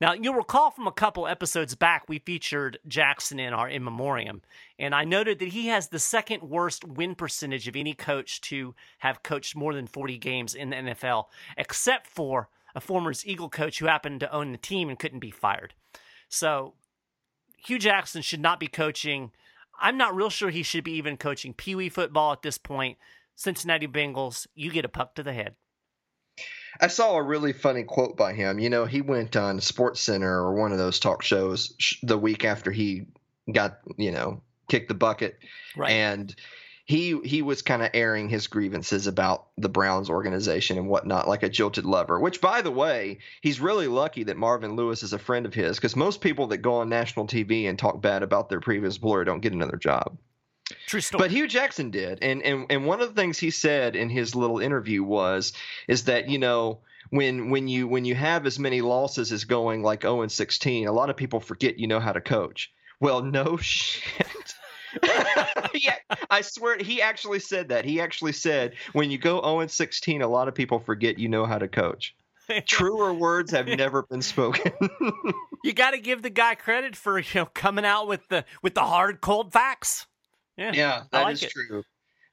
[SPEAKER 1] Now, you'll recall from a couple episodes back, we featured Jackson in our in memoriam, and I noted that he has the second worst win percentage of any coach to have coached more than 40 games in the NFL, except for a former Eagle coach who happened to own the team and couldn't be fired. So, Hue Jackson should not be coaching. I'm not real sure he should be even coaching Pee Wee football at this point. Cincinnati Bengals, you get a puck to the head.
[SPEAKER 2] I saw a really funny quote by him. You know, he went on Sports Center or one of those talk shows the week after he got, you know, kicked the bucket.
[SPEAKER 1] Right.
[SPEAKER 2] And he he was kind of airing his grievances about the Browns organization and whatnot, like a jilted lover. Which, by the way, he's really lucky that Marvin Lewis is a friend of his, because most people that go on national TV and talk bad about their previous employer don't get another job.
[SPEAKER 1] True story.
[SPEAKER 2] But Hue Jackson did, and and and one of the things he said in his little interview was is that you know when when you when you have as many losses as going like 0 and 16, a lot of people forget you know how to coach. Well, no shit. yeah, I swear he actually said that. He actually said when you go 0 and 16, a lot of people forget you know how to coach. Truer words have never been spoken.
[SPEAKER 1] you got to give the guy credit for you know coming out with the with the hard cold facts. Yeah,
[SPEAKER 2] yeah, that
[SPEAKER 1] like
[SPEAKER 2] is
[SPEAKER 1] it.
[SPEAKER 2] true.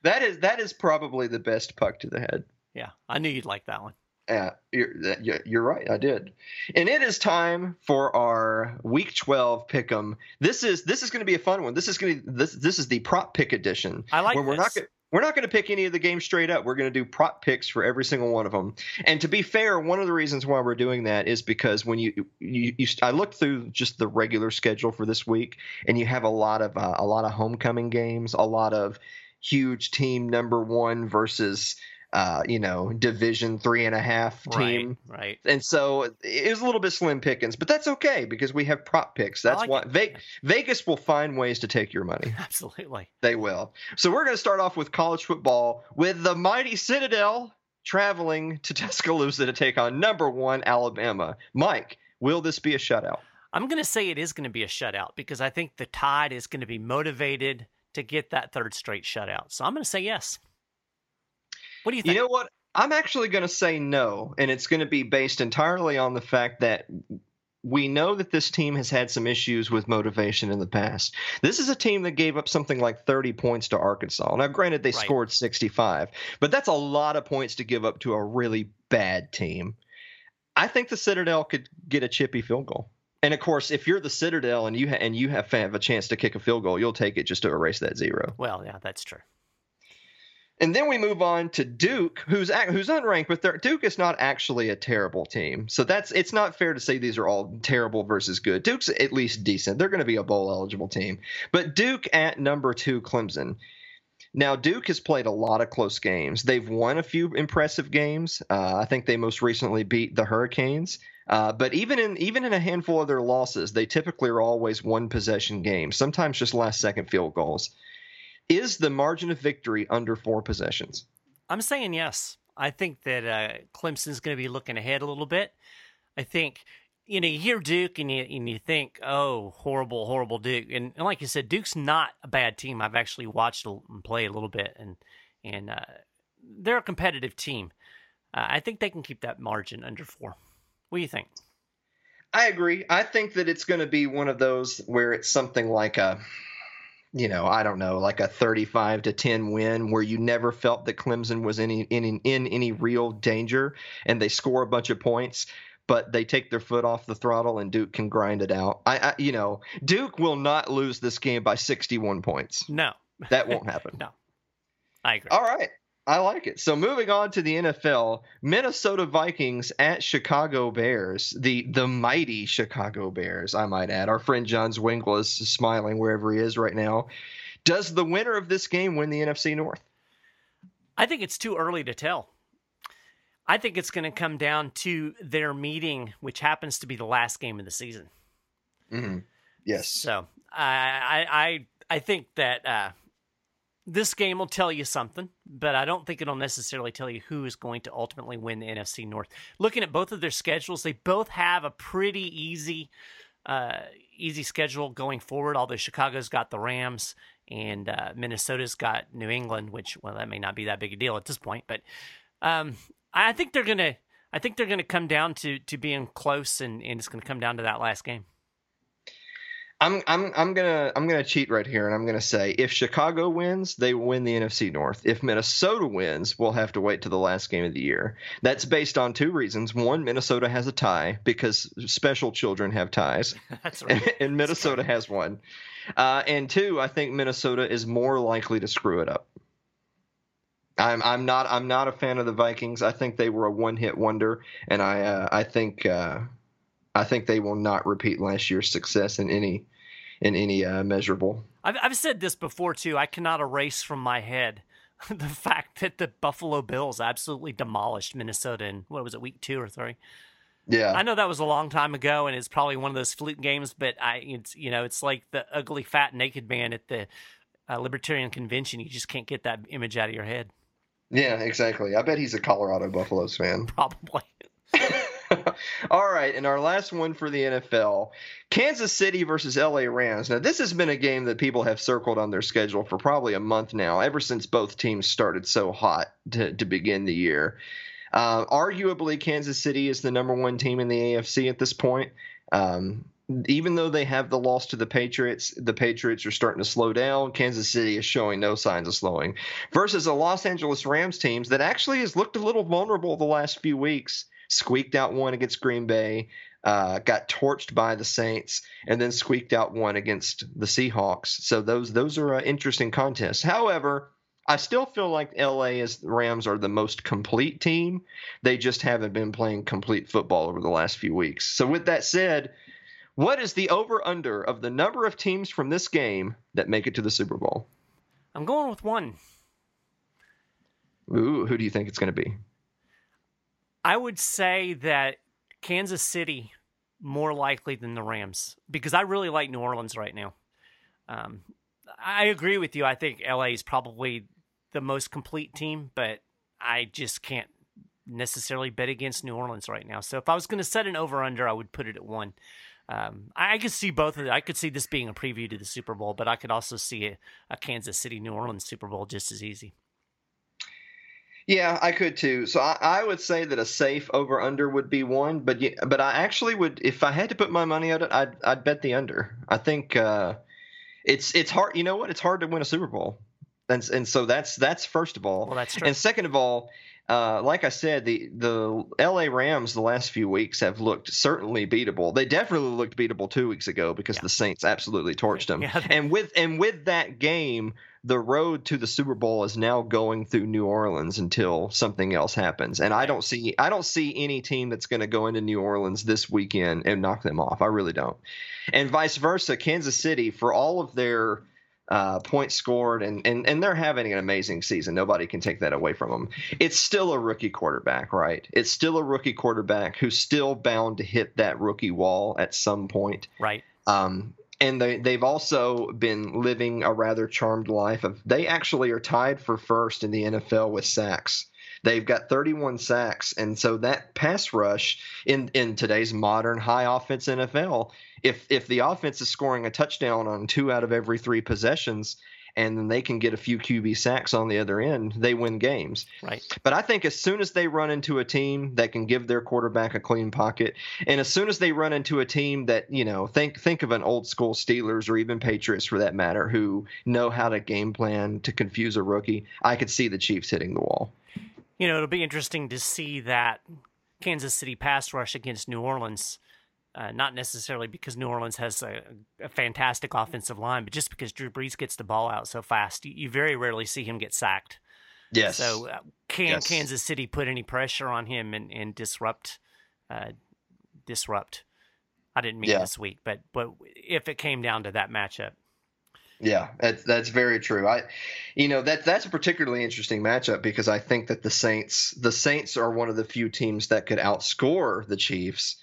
[SPEAKER 2] That is that is probably the best puck to the head.
[SPEAKER 1] Yeah, I knew you'd like that one.
[SPEAKER 2] Yeah, you're, you're right. I did, and it is time for our Week 12 pick'em. This is this is going to be a fun one. This is going to this this is the prop pick edition.
[SPEAKER 1] I like
[SPEAKER 2] where we're not
[SPEAKER 1] this.
[SPEAKER 2] gonna, we're not going to pick any of the games straight up. We're going to do prop picks for every single one of them. And to be fair, one of the reasons why we're doing that is because when you you, you I looked through just the regular schedule for this week, and you have a lot of uh, a lot of homecoming games, a lot of huge team number one versus uh, you know division three and a half team.
[SPEAKER 1] Right, right.
[SPEAKER 2] And so it was a little bit slim pickings, but that's okay because we have prop picks. That's
[SPEAKER 1] like
[SPEAKER 2] why. Ve- Vegas will find ways to take your money.
[SPEAKER 1] Absolutely.
[SPEAKER 2] They will. So we're going to start off with college football with the mighty Citadel traveling to Tuscaloosa to take on number one Alabama. Mike, will this be a shutout?
[SPEAKER 1] I'm going to say it is going to be a shutout because I think the Tide is going to be motivated to get that third straight shutout. So I'm going to say yes. What do you
[SPEAKER 2] You know what? I'm actually going to say no, and it's going to be based entirely on the fact that we know that this team has had some issues with motivation in the past. This is a team that gave up something like 30 points to Arkansas. Now, granted, they
[SPEAKER 1] Right.
[SPEAKER 2] scored 65, but that's a lot of points to give up to a really bad team. I think the Citadel could get a chippy field goal. And of course, if you're the Citadel and you ha- and you have, have a chance to kick a field goal, you'll take it just to erase that zero.
[SPEAKER 1] well, yeah, that's true.
[SPEAKER 2] And then we move on to Duke, who's who's unranked, but Duke is not actually a terrible team. So that's it's not fair to say these are all terrible versus good. Duke's at least decent. They're going to be a bowl eligible team. But Duke at number two, Clemson. Now Duke has played a lot of close games. They've won a few impressive games. Uh, I think they most recently beat the Hurricanes. Uh, but even in even in a handful of their losses, they typically are always one possession games. Sometimes just last second field goals. Is the margin of victory under four possessions?
[SPEAKER 1] I'm saying yes. I think that uh, Clemson's going to be looking ahead a little bit. I think you know you hear Duke and you and you think, oh, horrible, horrible Duke, and, and like you said, Duke's not a bad team. I've actually watched them play a little bit, and and uh, they're a competitive team. Uh, I think they can keep that margin under four. What do you think?
[SPEAKER 2] I agree. I think that it's going to be one of those where it's something like a, you know, I don't know, like a 35 to 10 win where you never felt that Clemson was any in in any real danger, and they score a bunch of points. But they take their foot off the throttle and Duke can grind it out. I, I you know, Duke will not lose this game by 61 points.
[SPEAKER 1] No,
[SPEAKER 2] That won't happen.
[SPEAKER 1] no, I agree.
[SPEAKER 2] All right. I like it. So moving on to the NFL, Minnesota Vikings at Chicago Bears, the the mighty Chicago Bears, I might add. Our friend John Zwingli is smiling wherever he is right now. Does the winner of this game win the NFC North?
[SPEAKER 1] I think it's too early to tell. I think it's going to come down to their meeting, which happens to be the last game of the season.
[SPEAKER 2] Mm-hmm. Yes.
[SPEAKER 1] So I I I, I think that uh, this game will tell you something, but I don't think it'll necessarily tell you who is going to ultimately win the NFC North. Looking at both of their schedules, they both have a pretty easy uh, easy schedule going forward. Although Chicago's got the Rams and uh, Minnesota's got New England, which well, that may not be that big a deal at this point, but um, I think they're gonna. I think they're to come down to to being close, and, and it's to come down to that last game.
[SPEAKER 2] I'm I'm I'm gonna I'm gonna cheat right here, and I'm gonna say if Chicago wins, they win the NFC North. If Minnesota wins, we'll have to wait to the last game of the year. That's based on two reasons. One, Minnesota has a tie because special children have ties.
[SPEAKER 1] That's right.
[SPEAKER 2] and Minnesota has one. Uh, and two, I think Minnesota is more likely to screw it up. I'm I'm not I'm not a fan of the Vikings. I think they were a one hit wonder, and I uh, I think uh, I think they will not repeat last year's success in any in any uh, measurable.
[SPEAKER 1] I've I've said this before too. I cannot erase from my head the fact that the Buffalo Bills absolutely demolished Minnesota in what was it, week two or three.
[SPEAKER 2] Yeah,
[SPEAKER 1] I know that was a long time ago, and it's probably one of those fluke games. But I, it's you know, it's like the ugly fat naked man at the uh, Libertarian convention. You just can't get that image out of your head.
[SPEAKER 2] Yeah, exactly. I bet he's a Colorado Buffaloes fan.
[SPEAKER 1] Probably.
[SPEAKER 2] All right, and our last one for the NFL Kansas City versus LA Rams. Now, this has been a game that people have circled on their schedule for probably a month now, ever since both teams started so hot to, to begin the year. Uh, arguably, Kansas City is the number one team in the AFC at this point. Um, even though they have the loss to the Patriots, the Patriots are starting to slow down. Kansas City is showing no signs of slowing. Versus a Los Angeles Rams teams that actually has looked a little vulnerable the last few weeks squeaked out one against Green Bay, uh, got torched by the Saints, and then squeaked out one against the Seahawks. So those those are uh, interesting contests. However, I still feel like LA is Rams are the most complete team. They just haven't been playing complete football over the last few weeks. So with that said, what is the over under of the number of teams from this game that make it to the Super Bowl?
[SPEAKER 1] I'm going with one.
[SPEAKER 2] Ooh, who do you think it's going to be?
[SPEAKER 1] I would say that Kansas City more likely than the Rams because I really like New Orleans right now. Um, I agree with you. I think LA is probably the most complete team, but I just can't necessarily bet against New Orleans right now. So if I was going to set an over under, I would put it at one. Um, I could see both of it. I could see this being a preview to the Super Bowl, but I could also see a, a Kansas City New Orleans Super Bowl just as easy.
[SPEAKER 2] Yeah, I could too. So I, I, would say that a safe over under would be one, but but I actually would if I had to put my money on it, I'd I'd bet the under. I think uh, it's it's hard. You know what? It's hard to win a Super Bowl, and and so that's that's first of all.
[SPEAKER 1] Well, that's true.
[SPEAKER 2] And second of all, uh, like I said, the the L.A. Rams the last few weeks have looked certainly beatable. They definitely looked beatable two weeks ago because yeah. the Saints absolutely torched them.
[SPEAKER 1] Yeah.
[SPEAKER 2] and with and with that game, the road to the Super Bowl is now going through New Orleans until something else happens. And I don't see I don't see any team that's going to go into New Orleans this weekend and knock them off. I really don't. And vice versa, Kansas City for all of their uh, points scored, and, and and they're having an amazing season. Nobody can take that away from them. It's still a rookie quarterback, right? It's still a rookie quarterback who's still bound to hit that rookie wall at some point,
[SPEAKER 1] right?
[SPEAKER 2] Um, and they they've also been living a rather charmed life. Of they actually are tied for first in the NFL with sacks. They've got 31 sacks, and so that pass rush in in today's modern high offense NFL, if if the offense is scoring a touchdown on two out of every three possessions, and then they can get a few QB sacks on the other end, they win games.
[SPEAKER 1] Right.
[SPEAKER 2] But I think as soon as they run into a team that can give their quarterback a clean pocket, and as soon as they run into a team that you know think think of an old school Steelers or even Patriots for that matter, who know how to game plan to confuse a rookie, I could see the Chiefs hitting the wall
[SPEAKER 1] you know, it'll be interesting to see that Kansas City pass rush against New Orleans. Uh, not necessarily because New Orleans has a, a, fantastic offensive line, but just because Drew Brees gets the ball out so fast, you, you very rarely see him get sacked.
[SPEAKER 2] Yes.
[SPEAKER 1] So uh, can yes. Kansas City put any pressure on him and, and disrupt? Uh, disrupt. I didn't mean yeah. this week, but but if it came down to that matchup,
[SPEAKER 2] yeah, that's that's very true. I, you know, that that's a particularly interesting matchup because I think that the Saints the Saints are one of the few teams that could outscore the Chiefs.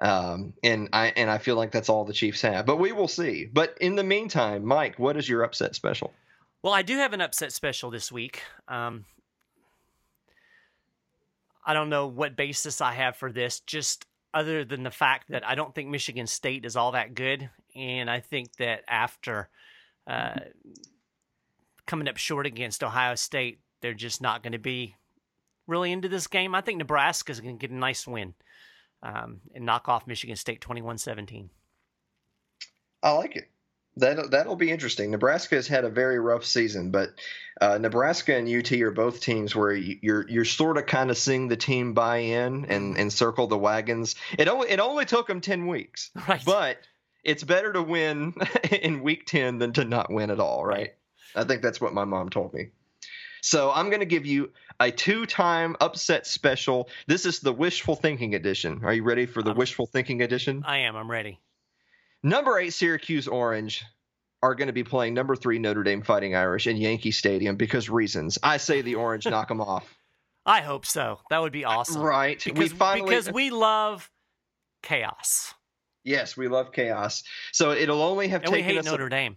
[SPEAKER 2] Um, and I and I feel like that's all the Chiefs have, but we will see. But in the meantime, Mike, what is your upset special?
[SPEAKER 1] Well, I do have an upset special this week. Um, I don't know what basis I have for this, just other than the fact that I don't think Michigan State is all that good, and I think that after uh, coming up short against Ohio State. They're just not going to be really into this game. I think Nebraska's going to get a nice win um, and knock off Michigan State 21 17.
[SPEAKER 2] I like it. That that'll be interesting. Nebraska has had a very rough season, but uh, Nebraska and UT are both teams where you're you're sort of kind of seeing the team buy in and and circle the wagons. It only it only took them ten weeks,
[SPEAKER 1] right?
[SPEAKER 2] But it's better to win in week ten than to not win at all, right? I think that's what my mom told me. So I'm going to give you a two-time upset special. This is the wishful thinking edition. Are you ready for the wishful thinking edition?
[SPEAKER 1] I am. I'm ready.
[SPEAKER 2] Number eight, Syracuse Orange are going to be playing number three Notre Dame Fighting Irish in Yankee Stadium because reasons. I say the Orange knock them off.
[SPEAKER 1] I hope so. That would be awesome.
[SPEAKER 2] Right.
[SPEAKER 1] Because we, finally... because we love chaos.
[SPEAKER 2] Yes, we love chaos. So it'll only have
[SPEAKER 1] and
[SPEAKER 2] taken
[SPEAKER 1] we hate
[SPEAKER 2] us
[SPEAKER 1] Notre a... Dame.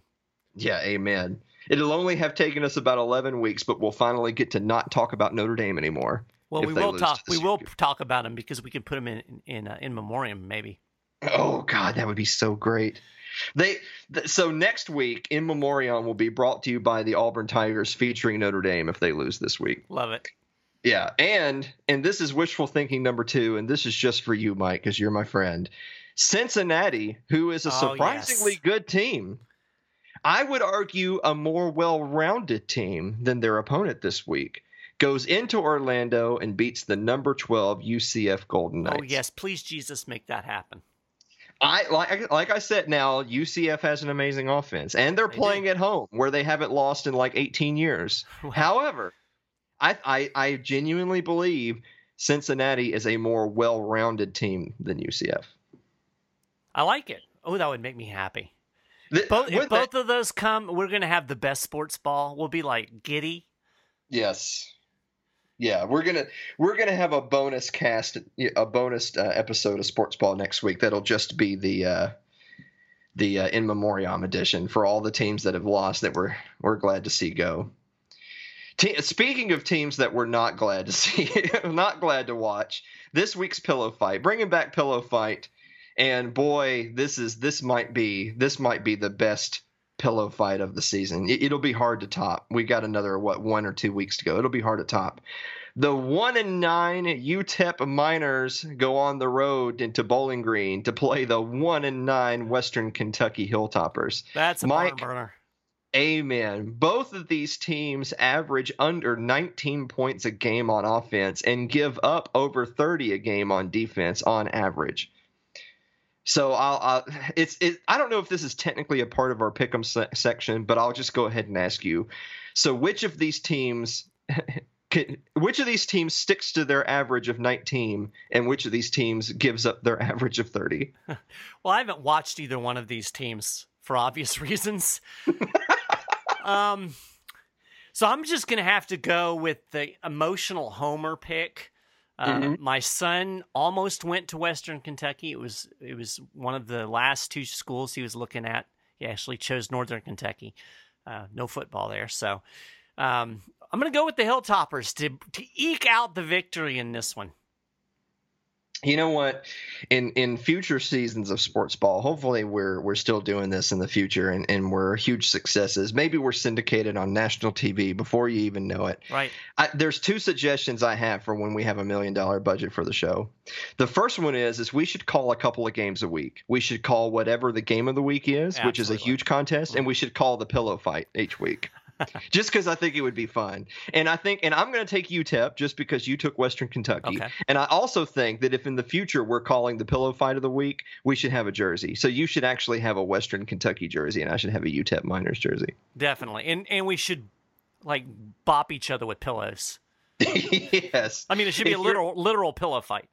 [SPEAKER 2] Yeah, amen. It'll only have taken us about 11 weeks, but we'll finally get to not talk about Notre Dame anymore.
[SPEAKER 1] Well, we will talk. We will talk about them because we can put them in in uh, in memoriam, maybe.
[SPEAKER 2] Oh God, that would be so great. They th- so next week in memoriam will be brought to you by the Auburn Tigers featuring Notre Dame if they lose this week.
[SPEAKER 1] Love it.
[SPEAKER 2] Yeah, and and this is wishful thinking number two, and this is just for you, Mike, because you're my friend. Cincinnati, who is a
[SPEAKER 1] oh,
[SPEAKER 2] surprisingly
[SPEAKER 1] yes.
[SPEAKER 2] good team, I would argue a more well-rounded team than their opponent this week goes into Orlando and beats the number 12 UCF Golden oh, Knights.
[SPEAKER 1] Oh yes, please Jesus make that happen.
[SPEAKER 2] I like like I said now UCF has an amazing offense and they're
[SPEAKER 1] They
[SPEAKER 2] playing
[SPEAKER 1] do.
[SPEAKER 2] at home where they haven't lost in like 18 years.
[SPEAKER 1] Wow.
[SPEAKER 2] However, I, I I genuinely believe Cincinnati is a more well-rounded team than UCF.
[SPEAKER 1] I like it. Oh, that would make me happy.
[SPEAKER 2] The-
[SPEAKER 1] Both, if
[SPEAKER 2] with that-
[SPEAKER 1] both of those come, we're gonna have the best sports ball. We'll be like giddy.
[SPEAKER 2] Yes. Yeah, we're gonna we're gonna have a bonus cast, a bonus uh, episode of Sports Ball next week. That'll just be the uh, the uh, in memoriam edition for all the teams that have lost that we're we're glad to see go. Te- speaking of teams that we're not glad to see, not glad to watch, this week's pillow fight, bringing back pillow fight, and boy, this is this might be this might be the best pillow fight of the season. It, it'll be hard to top. We got another what one or two weeks to go. It'll be hard to top. The one and nine UTEP Miners go on the road into Bowling Green to play the one and nine Western Kentucky Hilltoppers.
[SPEAKER 1] That's a
[SPEAKER 2] Mike-
[SPEAKER 1] burner.
[SPEAKER 2] Amen. Both of these teams average under 19 points a game on offense and give up over 30 a game on defense on average. So I'll, I'll it's it, I don't know if this is technically a part of our pick'em se- section, but I'll just go ahead and ask you. So which of these teams can- which of these teams sticks to their average of 19 and which of these teams gives up their average of 30?
[SPEAKER 1] Well, I haven't watched either one of these teams for obvious reasons. um, so I'm just gonna have to go with the emotional homer pick. Uh,
[SPEAKER 2] Mhm.
[SPEAKER 1] My son almost went to Western Kentucky. It was it was one of the last two schools he was looking at. He actually chose Northern Kentucky. Uh, no football there, so um, I'm going to go with the Hilltoppers to to eke out the victory in this one.
[SPEAKER 2] You know what? In in future seasons of sports ball, hopefully we're we're still doing this in the future and, and we're huge successes. Maybe we're syndicated on national TV before you even know it.
[SPEAKER 1] Right?
[SPEAKER 2] I, there's two suggestions I have for when we have a million dollar budget for the show. The first one is is we should call a couple of games a week. We should call whatever the game of the week is, which is a huge contest, and we should call the pillow fight each week. just because I think it would be fun, and I think, and I'm going to take UTEP just because you took Western Kentucky,
[SPEAKER 1] Okay.
[SPEAKER 2] and I also think that if in the future we're calling the pillow fight of the week, we should have a jersey. So you should actually have a Western Kentucky jersey, and I should have a UTEP Miners jersey.
[SPEAKER 1] Definitely, and and we should like bop each other with pillows.
[SPEAKER 2] yes.
[SPEAKER 1] I mean, it should be
[SPEAKER 2] If
[SPEAKER 1] a literal literal pillow fight.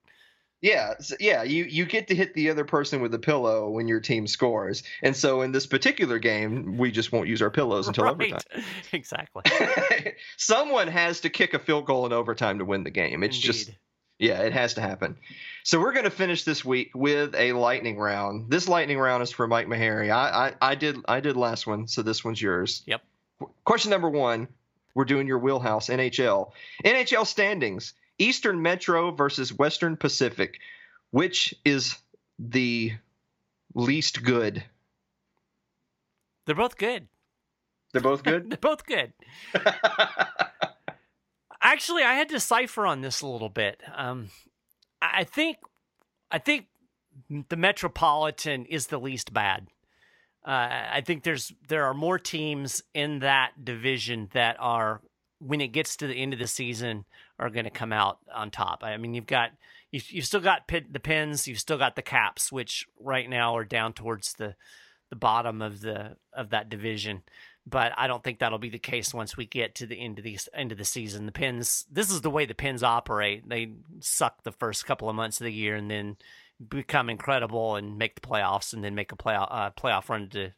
[SPEAKER 2] Yeah, yeah, you you get to hit the other person with a pillow when your team scores, and so in this particular game, we just won't use our pillows until
[SPEAKER 1] right?
[SPEAKER 2] overtime.
[SPEAKER 1] exactly.
[SPEAKER 2] Someone has to kick a field goal in overtime to win the game. It's just yeah, it has to happen. So we're going to finish this week with a lightning round. This lightning round is for Mike Maharrey. I, I I did I did last one, so this one's yours.
[SPEAKER 1] Yep.
[SPEAKER 2] Question number one. We're doing your wheelhouse NHL. NHL standings. Eastern Metro versus Western Pacific. Which is the least good?
[SPEAKER 1] They're both good.
[SPEAKER 2] They're both good.
[SPEAKER 1] They're both good. Actually, I had to cipher on this a little bit. Um, I think, I think the Metropolitan is the least bad. Uh, I think there's there are more teams in that division that are when it gets to the end of the season are going to come out on top. I mean, you've got you you've still got pit, the pins, you've still got the Caps, which right now are down towards the the bottom of the of that division. But I don't think that'll be the case once we get to the end of the end of the season. The pins, this is the way the pins operate. They suck the first couple of months of the year, and then become incredible and make the playoffs, and then make a playoff uh, playoff run to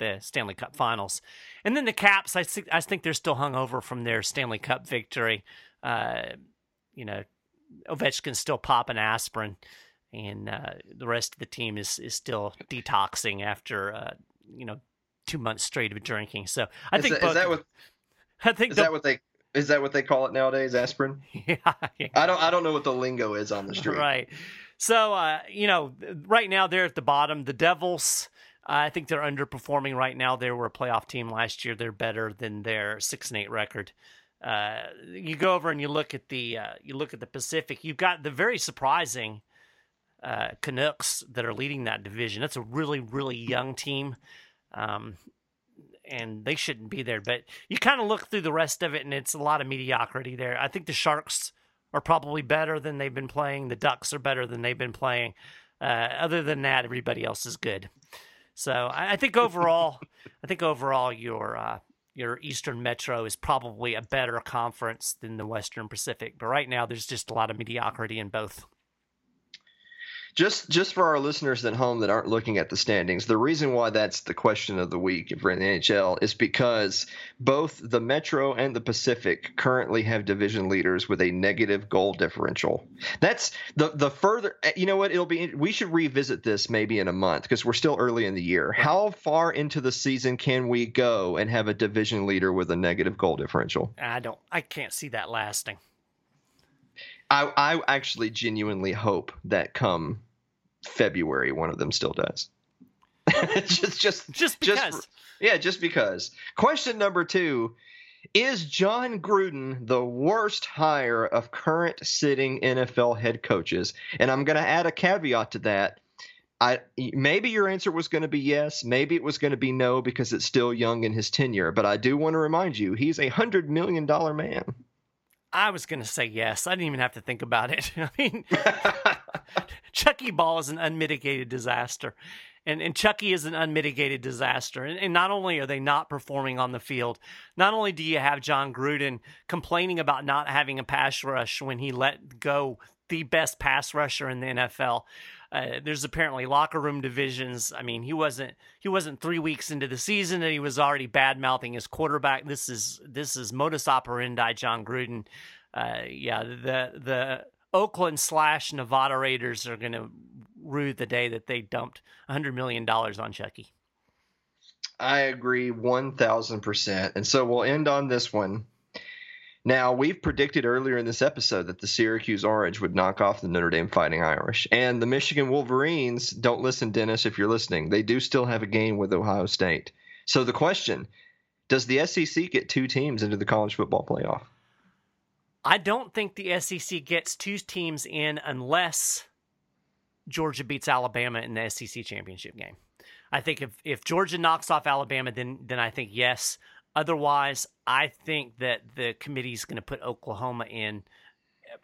[SPEAKER 1] the Stanley Cup Finals. And then the Caps, I think I think they're still hung over from their Stanley Cup victory. Uh, you know, Ovechkin's still popping aspirin, and uh, the rest of the team is is still detoxing after uh, you know two months straight of drinking. So I
[SPEAKER 2] is
[SPEAKER 1] think
[SPEAKER 2] that,
[SPEAKER 1] both,
[SPEAKER 2] is that what
[SPEAKER 1] I think
[SPEAKER 2] is
[SPEAKER 1] the,
[SPEAKER 2] that what they is that what they call it nowadays? Aspirin.
[SPEAKER 1] yeah, yeah.
[SPEAKER 2] I don't I don't know what the lingo is on the street.
[SPEAKER 1] Right. So, uh, you know, right now they're at the bottom. The Devils, I think they're underperforming right now. They were a playoff team last year. They're better than their six and eight record. Uh, you go over and you look at the uh, you look at the Pacific. You've got the very surprising uh, Canucks that are leading that division. That's a really really young team. Um, and they shouldn't be there. But you kind of look through the rest of it, and it's a lot of mediocrity there. I think the Sharks are probably better than they've been playing. The Ducks are better than they've been playing. Uh, other than that, everybody else is good. So I, I think overall, I think overall your uh, your Eastern Metro is probably a better conference than the Western Pacific. But right now, there's just a lot of mediocrity in both.
[SPEAKER 2] Just just for our listeners at home that aren't looking at the standings, the reason why that's the question of the week for the NHL is because both the Metro and the Pacific currently have division leaders with a negative goal differential. That's the the further eh, you know what it'll be we should revisit this maybe in a month because we're still early in the year. How far into the season can we go and have a division leader with a negative goal differential?
[SPEAKER 1] I don't. I can't see that lasting.
[SPEAKER 2] I, I actually genuinely hope that come February, one of them still does. just, just,
[SPEAKER 1] Just because.
[SPEAKER 2] Just, yeah, just because. Question number two: Is Jon Gruden the worst hire of current sitting NFL head coaches? And I'm going to add a caveat to that. I maybe your answer was going to be yes, maybe it was going to be no because it's still young in his tenure. But I do want to remind you, he's a hundred million dollar man.
[SPEAKER 1] I was going to say yes. I didn't even have to think about it. I mean, Chucky Ball is an unmitigated disaster. And, and Chucky is an unmitigated disaster. And, and not only are they not performing on the field, not only do you have Jon Gruden complaining about not having a pass rush when he let go the best pass rusher in the NFL. Uh, there's apparently locker room divisions. I mean, he wasn't he wasn't three weeks into the season and he was already bad mouthing his quarterback. This is this is modus operandi, Jon Gruden. Uh, yeah, the the Oakland slash Nevada Raiders are going to rue the day that they dumped hundred million dollars on Chucky.
[SPEAKER 2] I agree one thousand percent, and so we'll end on this one. Now, we've predicted earlier in this episode that the Syracuse Orange would knock off the Notre Dame Fighting Irish. And the Michigan Wolverines, don't listen, Dennis, if you're listening, they do still have a game with Ohio State. So the question does the SEC get two teams into the college football playoff?
[SPEAKER 1] I don't think the SEC gets two teams in unless Georgia beats Alabama in the SEC championship game. I think if, if Georgia knocks off Alabama, then then I think yes. Otherwise, I think that the committee is going to put Oklahoma in,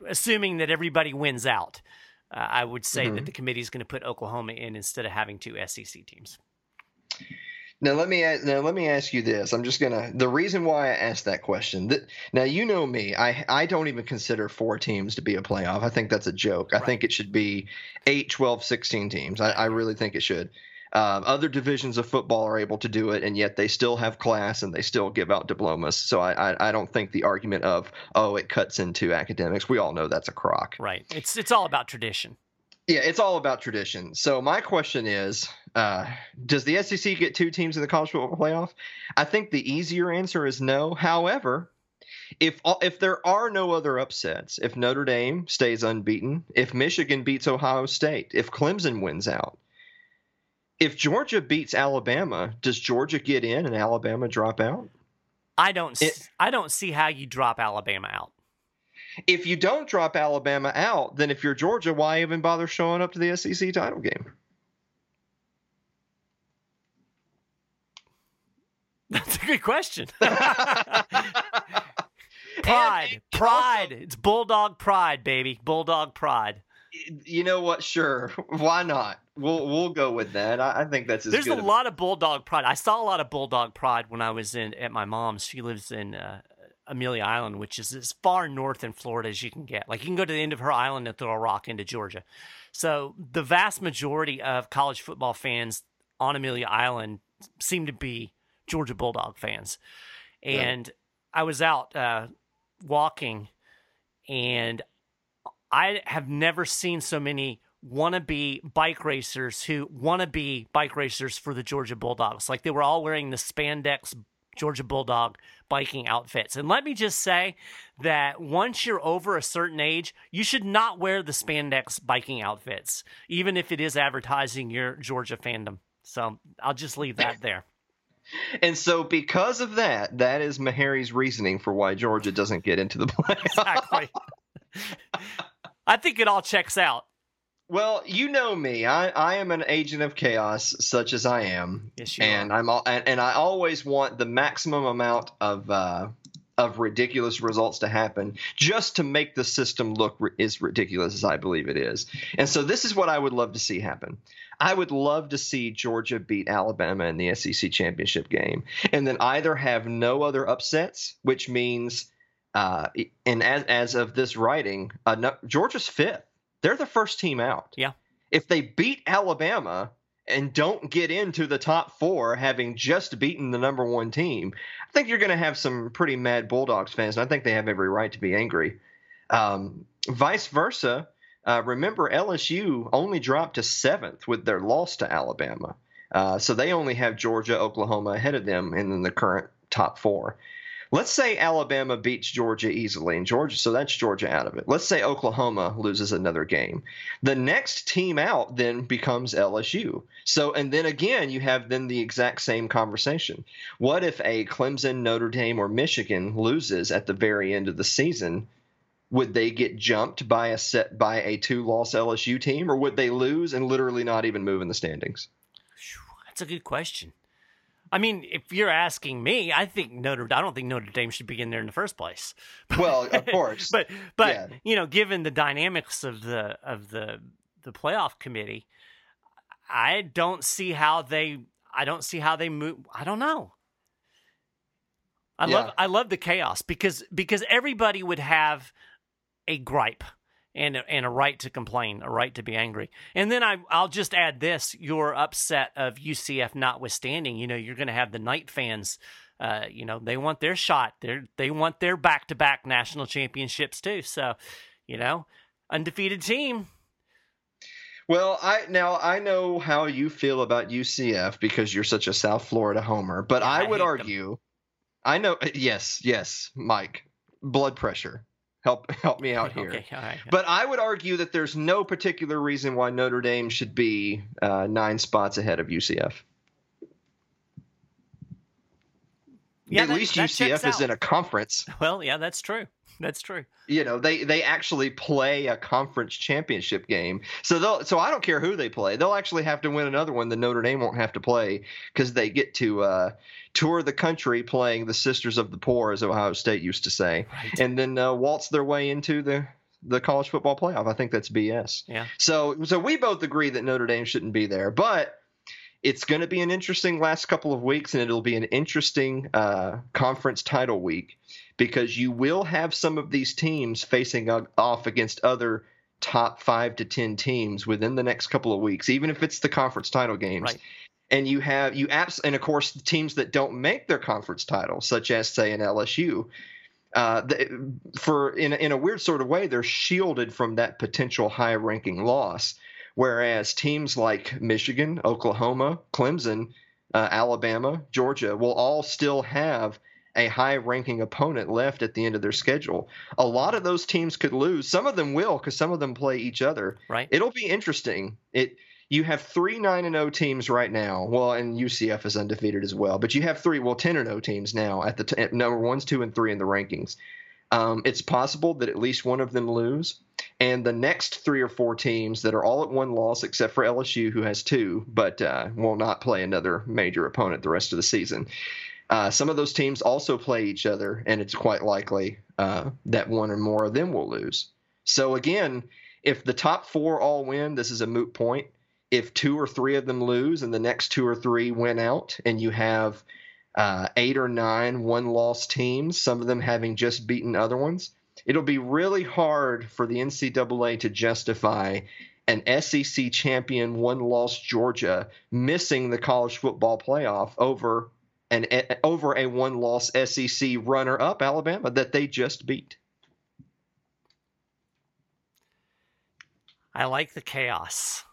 [SPEAKER 1] assuming that everybody wins out. Uh, I would say
[SPEAKER 2] Mhm.
[SPEAKER 1] that the committee is going to put Oklahoma in instead of having two SEC teams.
[SPEAKER 2] Now let me now let me ask you this. I'm just gonna the reason why I asked that question. That, now you know me. I I don't even consider four teams to be a playoff. I think that's a joke. I think it should be 8, 12, 16 teams. I, I really think it should. Um, other divisions of football are able to do it, and yet they still have class and they still give out diplomas. So I, I, I don't think the argument of oh it cuts into academics. We all know that's a crock.
[SPEAKER 1] Right. It's it's all about tradition.
[SPEAKER 2] Yeah, it's all about tradition. So my question is, uh, does the SEC get two teams in the college football playoff? I think the easier answer is no. However, if if there are no other upsets, if Notre Dame stays unbeaten, if Michigan beats Ohio State, if Clemson wins out, if Georgia beats Alabama, does Georgia get in and Alabama drop out?
[SPEAKER 1] I don't. It, I don't see how you drop Alabama out.
[SPEAKER 2] If you don't drop Alabama out, then if you're Georgia, why even bother showing up to the SEC title game?
[SPEAKER 1] That's a good question. pride, pride. Also, it's bulldog pride, baby. Bulldog pride.
[SPEAKER 2] You know what? Sure, why not? We'll we'll go with that. I, I think that's
[SPEAKER 1] there's
[SPEAKER 2] a
[SPEAKER 1] lot of bulldog pride. I saw a lot of bulldog pride when I was in at my mom's. She lives in uh, Amelia Island, which is as far north in Florida as you can get. Like you can go to the end of her island and throw a rock into Georgia. So the vast majority of college football fans on Amelia Island seem to be Georgia Bulldog fans. And I was out uh, walking, and I have never seen so many wannabe bike racers who wannabe bike racers for the Georgia Bulldogs. Like they were all wearing the spandex Georgia Bulldog biking outfits. And let me just say that once you're over a certain age, you should not wear the spandex biking outfits, even if it is advertising your Georgia fandom. So I'll just leave that there.
[SPEAKER 2] And so, because of that, that is Maharrey's reasoning for why Georgia doesn't get into the playoffs. Exactly.
[SPEAKER 1] I think it all checks out.
[SPEAKER 2] Well, you know me. I, I am an agent of chaos, such as I am.
[SPEAKER 1] Yes, you
[SPEAKER 2] and
[SPEAKER 1] are.
[SPEAKER 2] I'm all, and, and I always want the maximum amount of uh, of ridiculous results to happen, just to make the system look as ridiculous as I believe it is. And so, this is what I would love to see happen. I would love to see Georgia beat Alabama in the SEC championship game, and then either have no other upsets, which means, uh, and as as of this writing, uh, no, Georgia's fifth. They're the first team out.
[SPEAKER 1] Yeah.
[SPEAKER 2] If they beat Alabama and don't get into the top four, having just beaten the number one team, I think you're going to have some pretty mad Bulldogs fans, and I think they have every right to be angry. Um, vice versa, uh, remember, LSU only dropped to seventh with their loss to Alabama. Uh, so they only have Georgia, Oklahoma ahead of them in the current top four. Let's say Alabama beats Georgia easily, and Georgia, so that's Georgia out of it. Let's say Oklahoma loses another game. The next team out then becomes LSU. So, and then again, you have then the exact same conversation. What if a Clemson, Notre Dame, or Michigan loses at the very end of the season? would they get jumped by a set by a two loss LSU team, or would they lose and literally not even move in the standings?
[SPEAKER 1] That's a good question. I mean, if you're asking me, I think Notre I don't think Notre Dame should be in there in the first place.
[SPEAKER 2] Well, of course.
[SPEAKER 1] but but yeah. you know, given the dynamics of the of the the playoff committee, I don't see how they I don't see how they move I don't know. I yeah. love I love the chaos because because everybody would have a gripe and a, and a right to complain, a right to be angry. And then I I'll just add this: your upset of UCF notwithstanding, you know, you're going to have the Knight fans. Uh, you know, they want their shot. They they want their back to back national championships too. So, you know, undefeated team.
[SPEAKER 2] Well, I now I know how you feel about UCF because you're such a South Florida homer, but yeah, I would argue. Them. I know. Yes, yes, Mike. Blood pressure help help me out here.
[SPEAKER 1] Okay, right.
[SPEAKER 2] But I would argue that there's no particular reason why Notre Dame should be uh, nine spots ahead of UCF. Yeah, At that, least that UCF is in a conference.
[SPEAKER 1] Well, yeah, that's true. That's true.
[SPEAKER 2] You know, they they actually play a conference championship game. So they'll so I don't care who they play. They'll actually have to win another one that Notre Dame won't have to play because they get to uh, tour the country playing the Sisters of the Poor, as Ohio State used to say, right. and then uh, waltz their way into the the college football playoff. I think that's BS.
[SPEAKER 1] Yeah.
[SPEAKER 2] So so we both agree that Notre Dame shouldn't be there, but it's going to be an interesting last couple of weeks, and it'll be an interesting uh, conference title week because you will have some of these teams facing off against other top five to ten teams within the next couple of weeks, even if it's the conference title games.
[SPEAKER 1] Right.
[SPEAKER 2] And you have you apps, and of course the teams that don't make their conference title, such as say an LSU, uh, the, for in in a weird sort of way, they're shielded from that potential high-ranking loss. Whereas teams like Michigan, Oklahoma, Clemson, uh, Alabama, Georgia will all still have a high ranking opponent left at the end of their schedule. A lot of those teams could lose. Some of them will because some of them play each other.
[SPEAKER 1] Right.
[SPEAKER 2] It'll be interesting. It you have three nine and zero teams right now. Well, and UCF is undefeated as well, but you have three well ten and zero teams now at the t- at number ones, two, and three in the rankings. Um, it's possible that at least one of them lose, and the next three or four teams that are all at one loss, except for LSU, who has two, but uh, will not play another major opponent the rest of the season. Uh, some of those teams also play each other, and it's quite likely uh, that one or more of them will lose. So again, if the top four all win, this is a moot point. If two or three of them lose, and the next two or three win out, and you have uh, eight or nine one loss teams, some of them having just beaten other ones, it'll be really hard for the NCAA to justify an SEC champion one loss Georgia missing the college football playoff over an over a one loss SEC runner up Alabama that they just beat.
[SPEAKER 1] I like the chaos.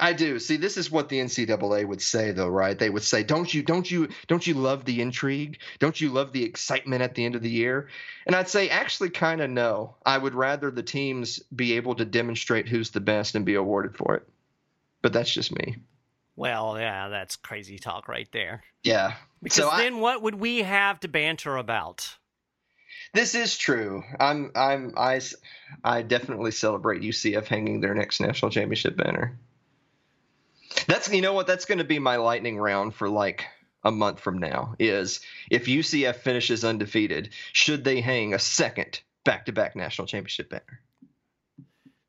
[SPEAKER 2] I do. See, this is what the NCAA would say, though, right? They would say, "Don't you, don't you, don't you love the intrigue? Don't you love the excitement at the end of the year?" And I'd say, actually, kind of no. I would rather the teams be able to demonstrate who's the best and be awarded for it. But that's just me.
[SPEAKER 1] Well, yeah, that's crazy talk right there.
[SPEAKER 2] Yeah.
[SPEAKER 1] Because so then, I, what would we have to banter about?
[SPEAKER 2] This is true. I'm, I'm, I, I definitely celebrate UCF hanging their next national championship banner. That's you know what that's going to be my lightning round for like a month from now is if UCF finishes undefeated, should they hang a second back-to-back national championship banner?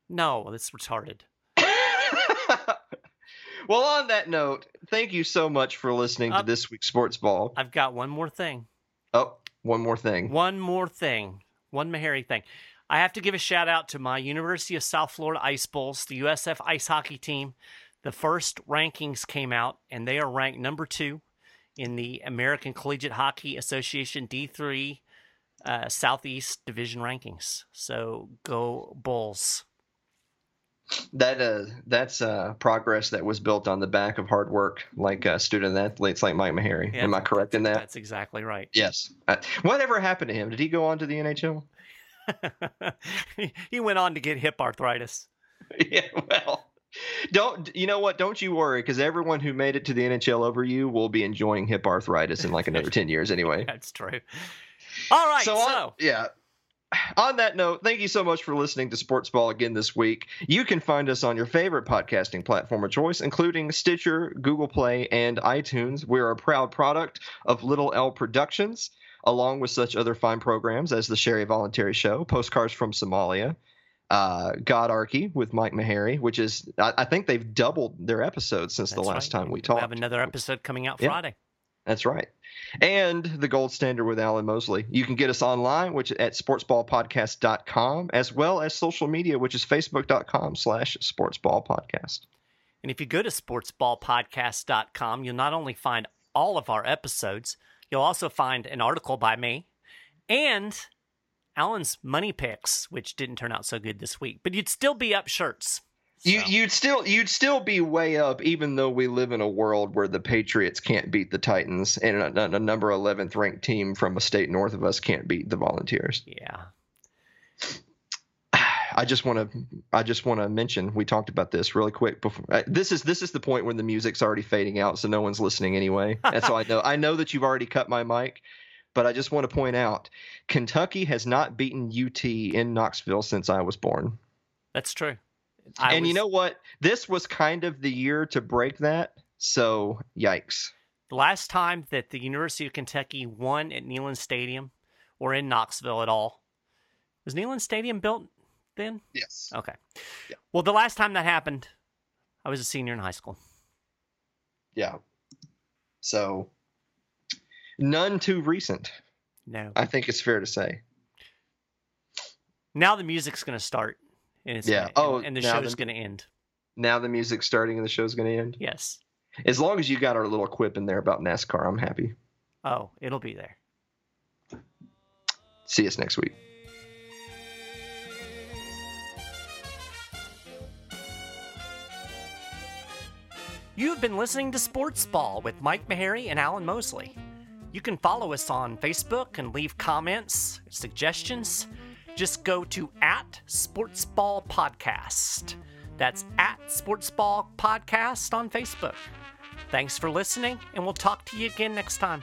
[SPEAKER 1] No, that's retarded.
[SPEAKER 2] Well, on that note, thank you so much for listening uh, to this week's Sports Ball.
[SPEAKER 1] I've got one more thing.
[SPEAKER 2] Oh, one more thing.
[SPEAKER 1] One more thing. One Maharrey thing. I have to give a shout out to my University of South Florida Ice Bulls, the USF ice hockey team. The first rankings came out, and they are ranked number two in the American Collegiate Hockey Association D3 uh, Southeast Division rankings. So go Bulls.
[SPEAKER 2] That uh, that's uh, progress that was built on the back of hard work, like uh, student athletes like Mike Maharrey. Yeah, Am I correct in that?
[SPEAKER 1] That's exactly right.
[SPEAKER 2] Yes. Uh, whatever happened to him? Did he go on to the NHL?
[SPEAKER 1] he went on to get hip arthritis.
[SPEAKER 2] Yeah, well, don't you know what? Don't you worry, because everyone who made it to the NHL over you will be enjoying hip arthritis in like another ten years anyway.
[SPEAKER 1] That's true. All right, so, so.
[SPEAKER 2] On, yeah. On that note, thank you so much for listening to Sports Ball again this week. You can find us on your favorite podcasting platform of choice, including Stitcher, Google Play, and iTunes. We're a proud product of Little L Productions, along with such other fine programs as the Sherry Voluntary Show, Postcards from Somalia, uh, Godarchy with Mike Maharrey, which is I, I, think they've doubled their episodes since
[SPEAKER 1] That's
[SPEAKER 2] the last
[SPEAKER 1] right.
[SPEAKER 2] time we talked. We
[SPEAKER 1] have another episode coming out Friday.
[SPEAKER 2] Yeah, that's right. And the gold standard with Alan Mosley. You can get us online, which at sportsballpodcast.com, as well as social media, which is facebook.com slash sportsballpodcast.
[SPEAKER 1] And if you go to sportsballpodcast.com, you'll not only find all of our episodes, you'll also find an article by me and Alan's money picks, which didn't turn out so good this week, but you'd still be up shirts.
[SPEAKER 2] So. You, you'd still you'd still be way up, even though we live in a world where the Patriots can't beat the Titans, and a, a number eleventh ranked team from a state north of us can't beat the Volunteers.
[SPEAKER 1] Yeah.
[SPEAKER 2] I just want to I just want to mention we talked about this really quick before uh, this is this is the point when the music's already fading out so no one's listening anyway. And so I know I know that you've already cut my mic but I just want to point out Kentucky has not beaten UT in Knoxville since I was born.
[SPEAKER 1] That's true.
[SPEAKER 2] I and was... you know what? This was kind of the year to break that. So, yikes.
[SPEAKER 1] The last time that the University of Kentucky won at Neyland Stadium or in Knoxville at all was Neyland Stadium built then?
[SPEAKER 2] Yes.
[SPEAKER 1] Okay. Yeah. Well, the last time that happened, I was a senior in high school.
[SPEAKER 2] Yeah. So None too recent.
[SPEAKER 1] No.
[SPEAKER 2] I think it's fair to say.
[SPEAKER 1] Now the music's going to start. And it's
[SPEAKER 2] yeah.
[SPEAKER 1] Gonna, oh, and, and the show's going to end.
[SPEAKER 2] Now the music's starting and the show's going to end?
[SPEAKER 1] Yes.
[SPEAKER 2] As long as you got our little quip in there about NASCAR, I'm happy.
[SPEAKER 1] Oh, it'll be there.
[SPEAKER 2] See us next week.
[SPEAKER 1] You've been listening to Sports Ball with Mike Maharrey and Alan Mosley. You can follow us on Facebook and leave comments, suggestions. Just go to at Sportsball Podcast. That's at Sportsball Podcast on Facebook. Thanks for listening, and we'll talk to you again next time.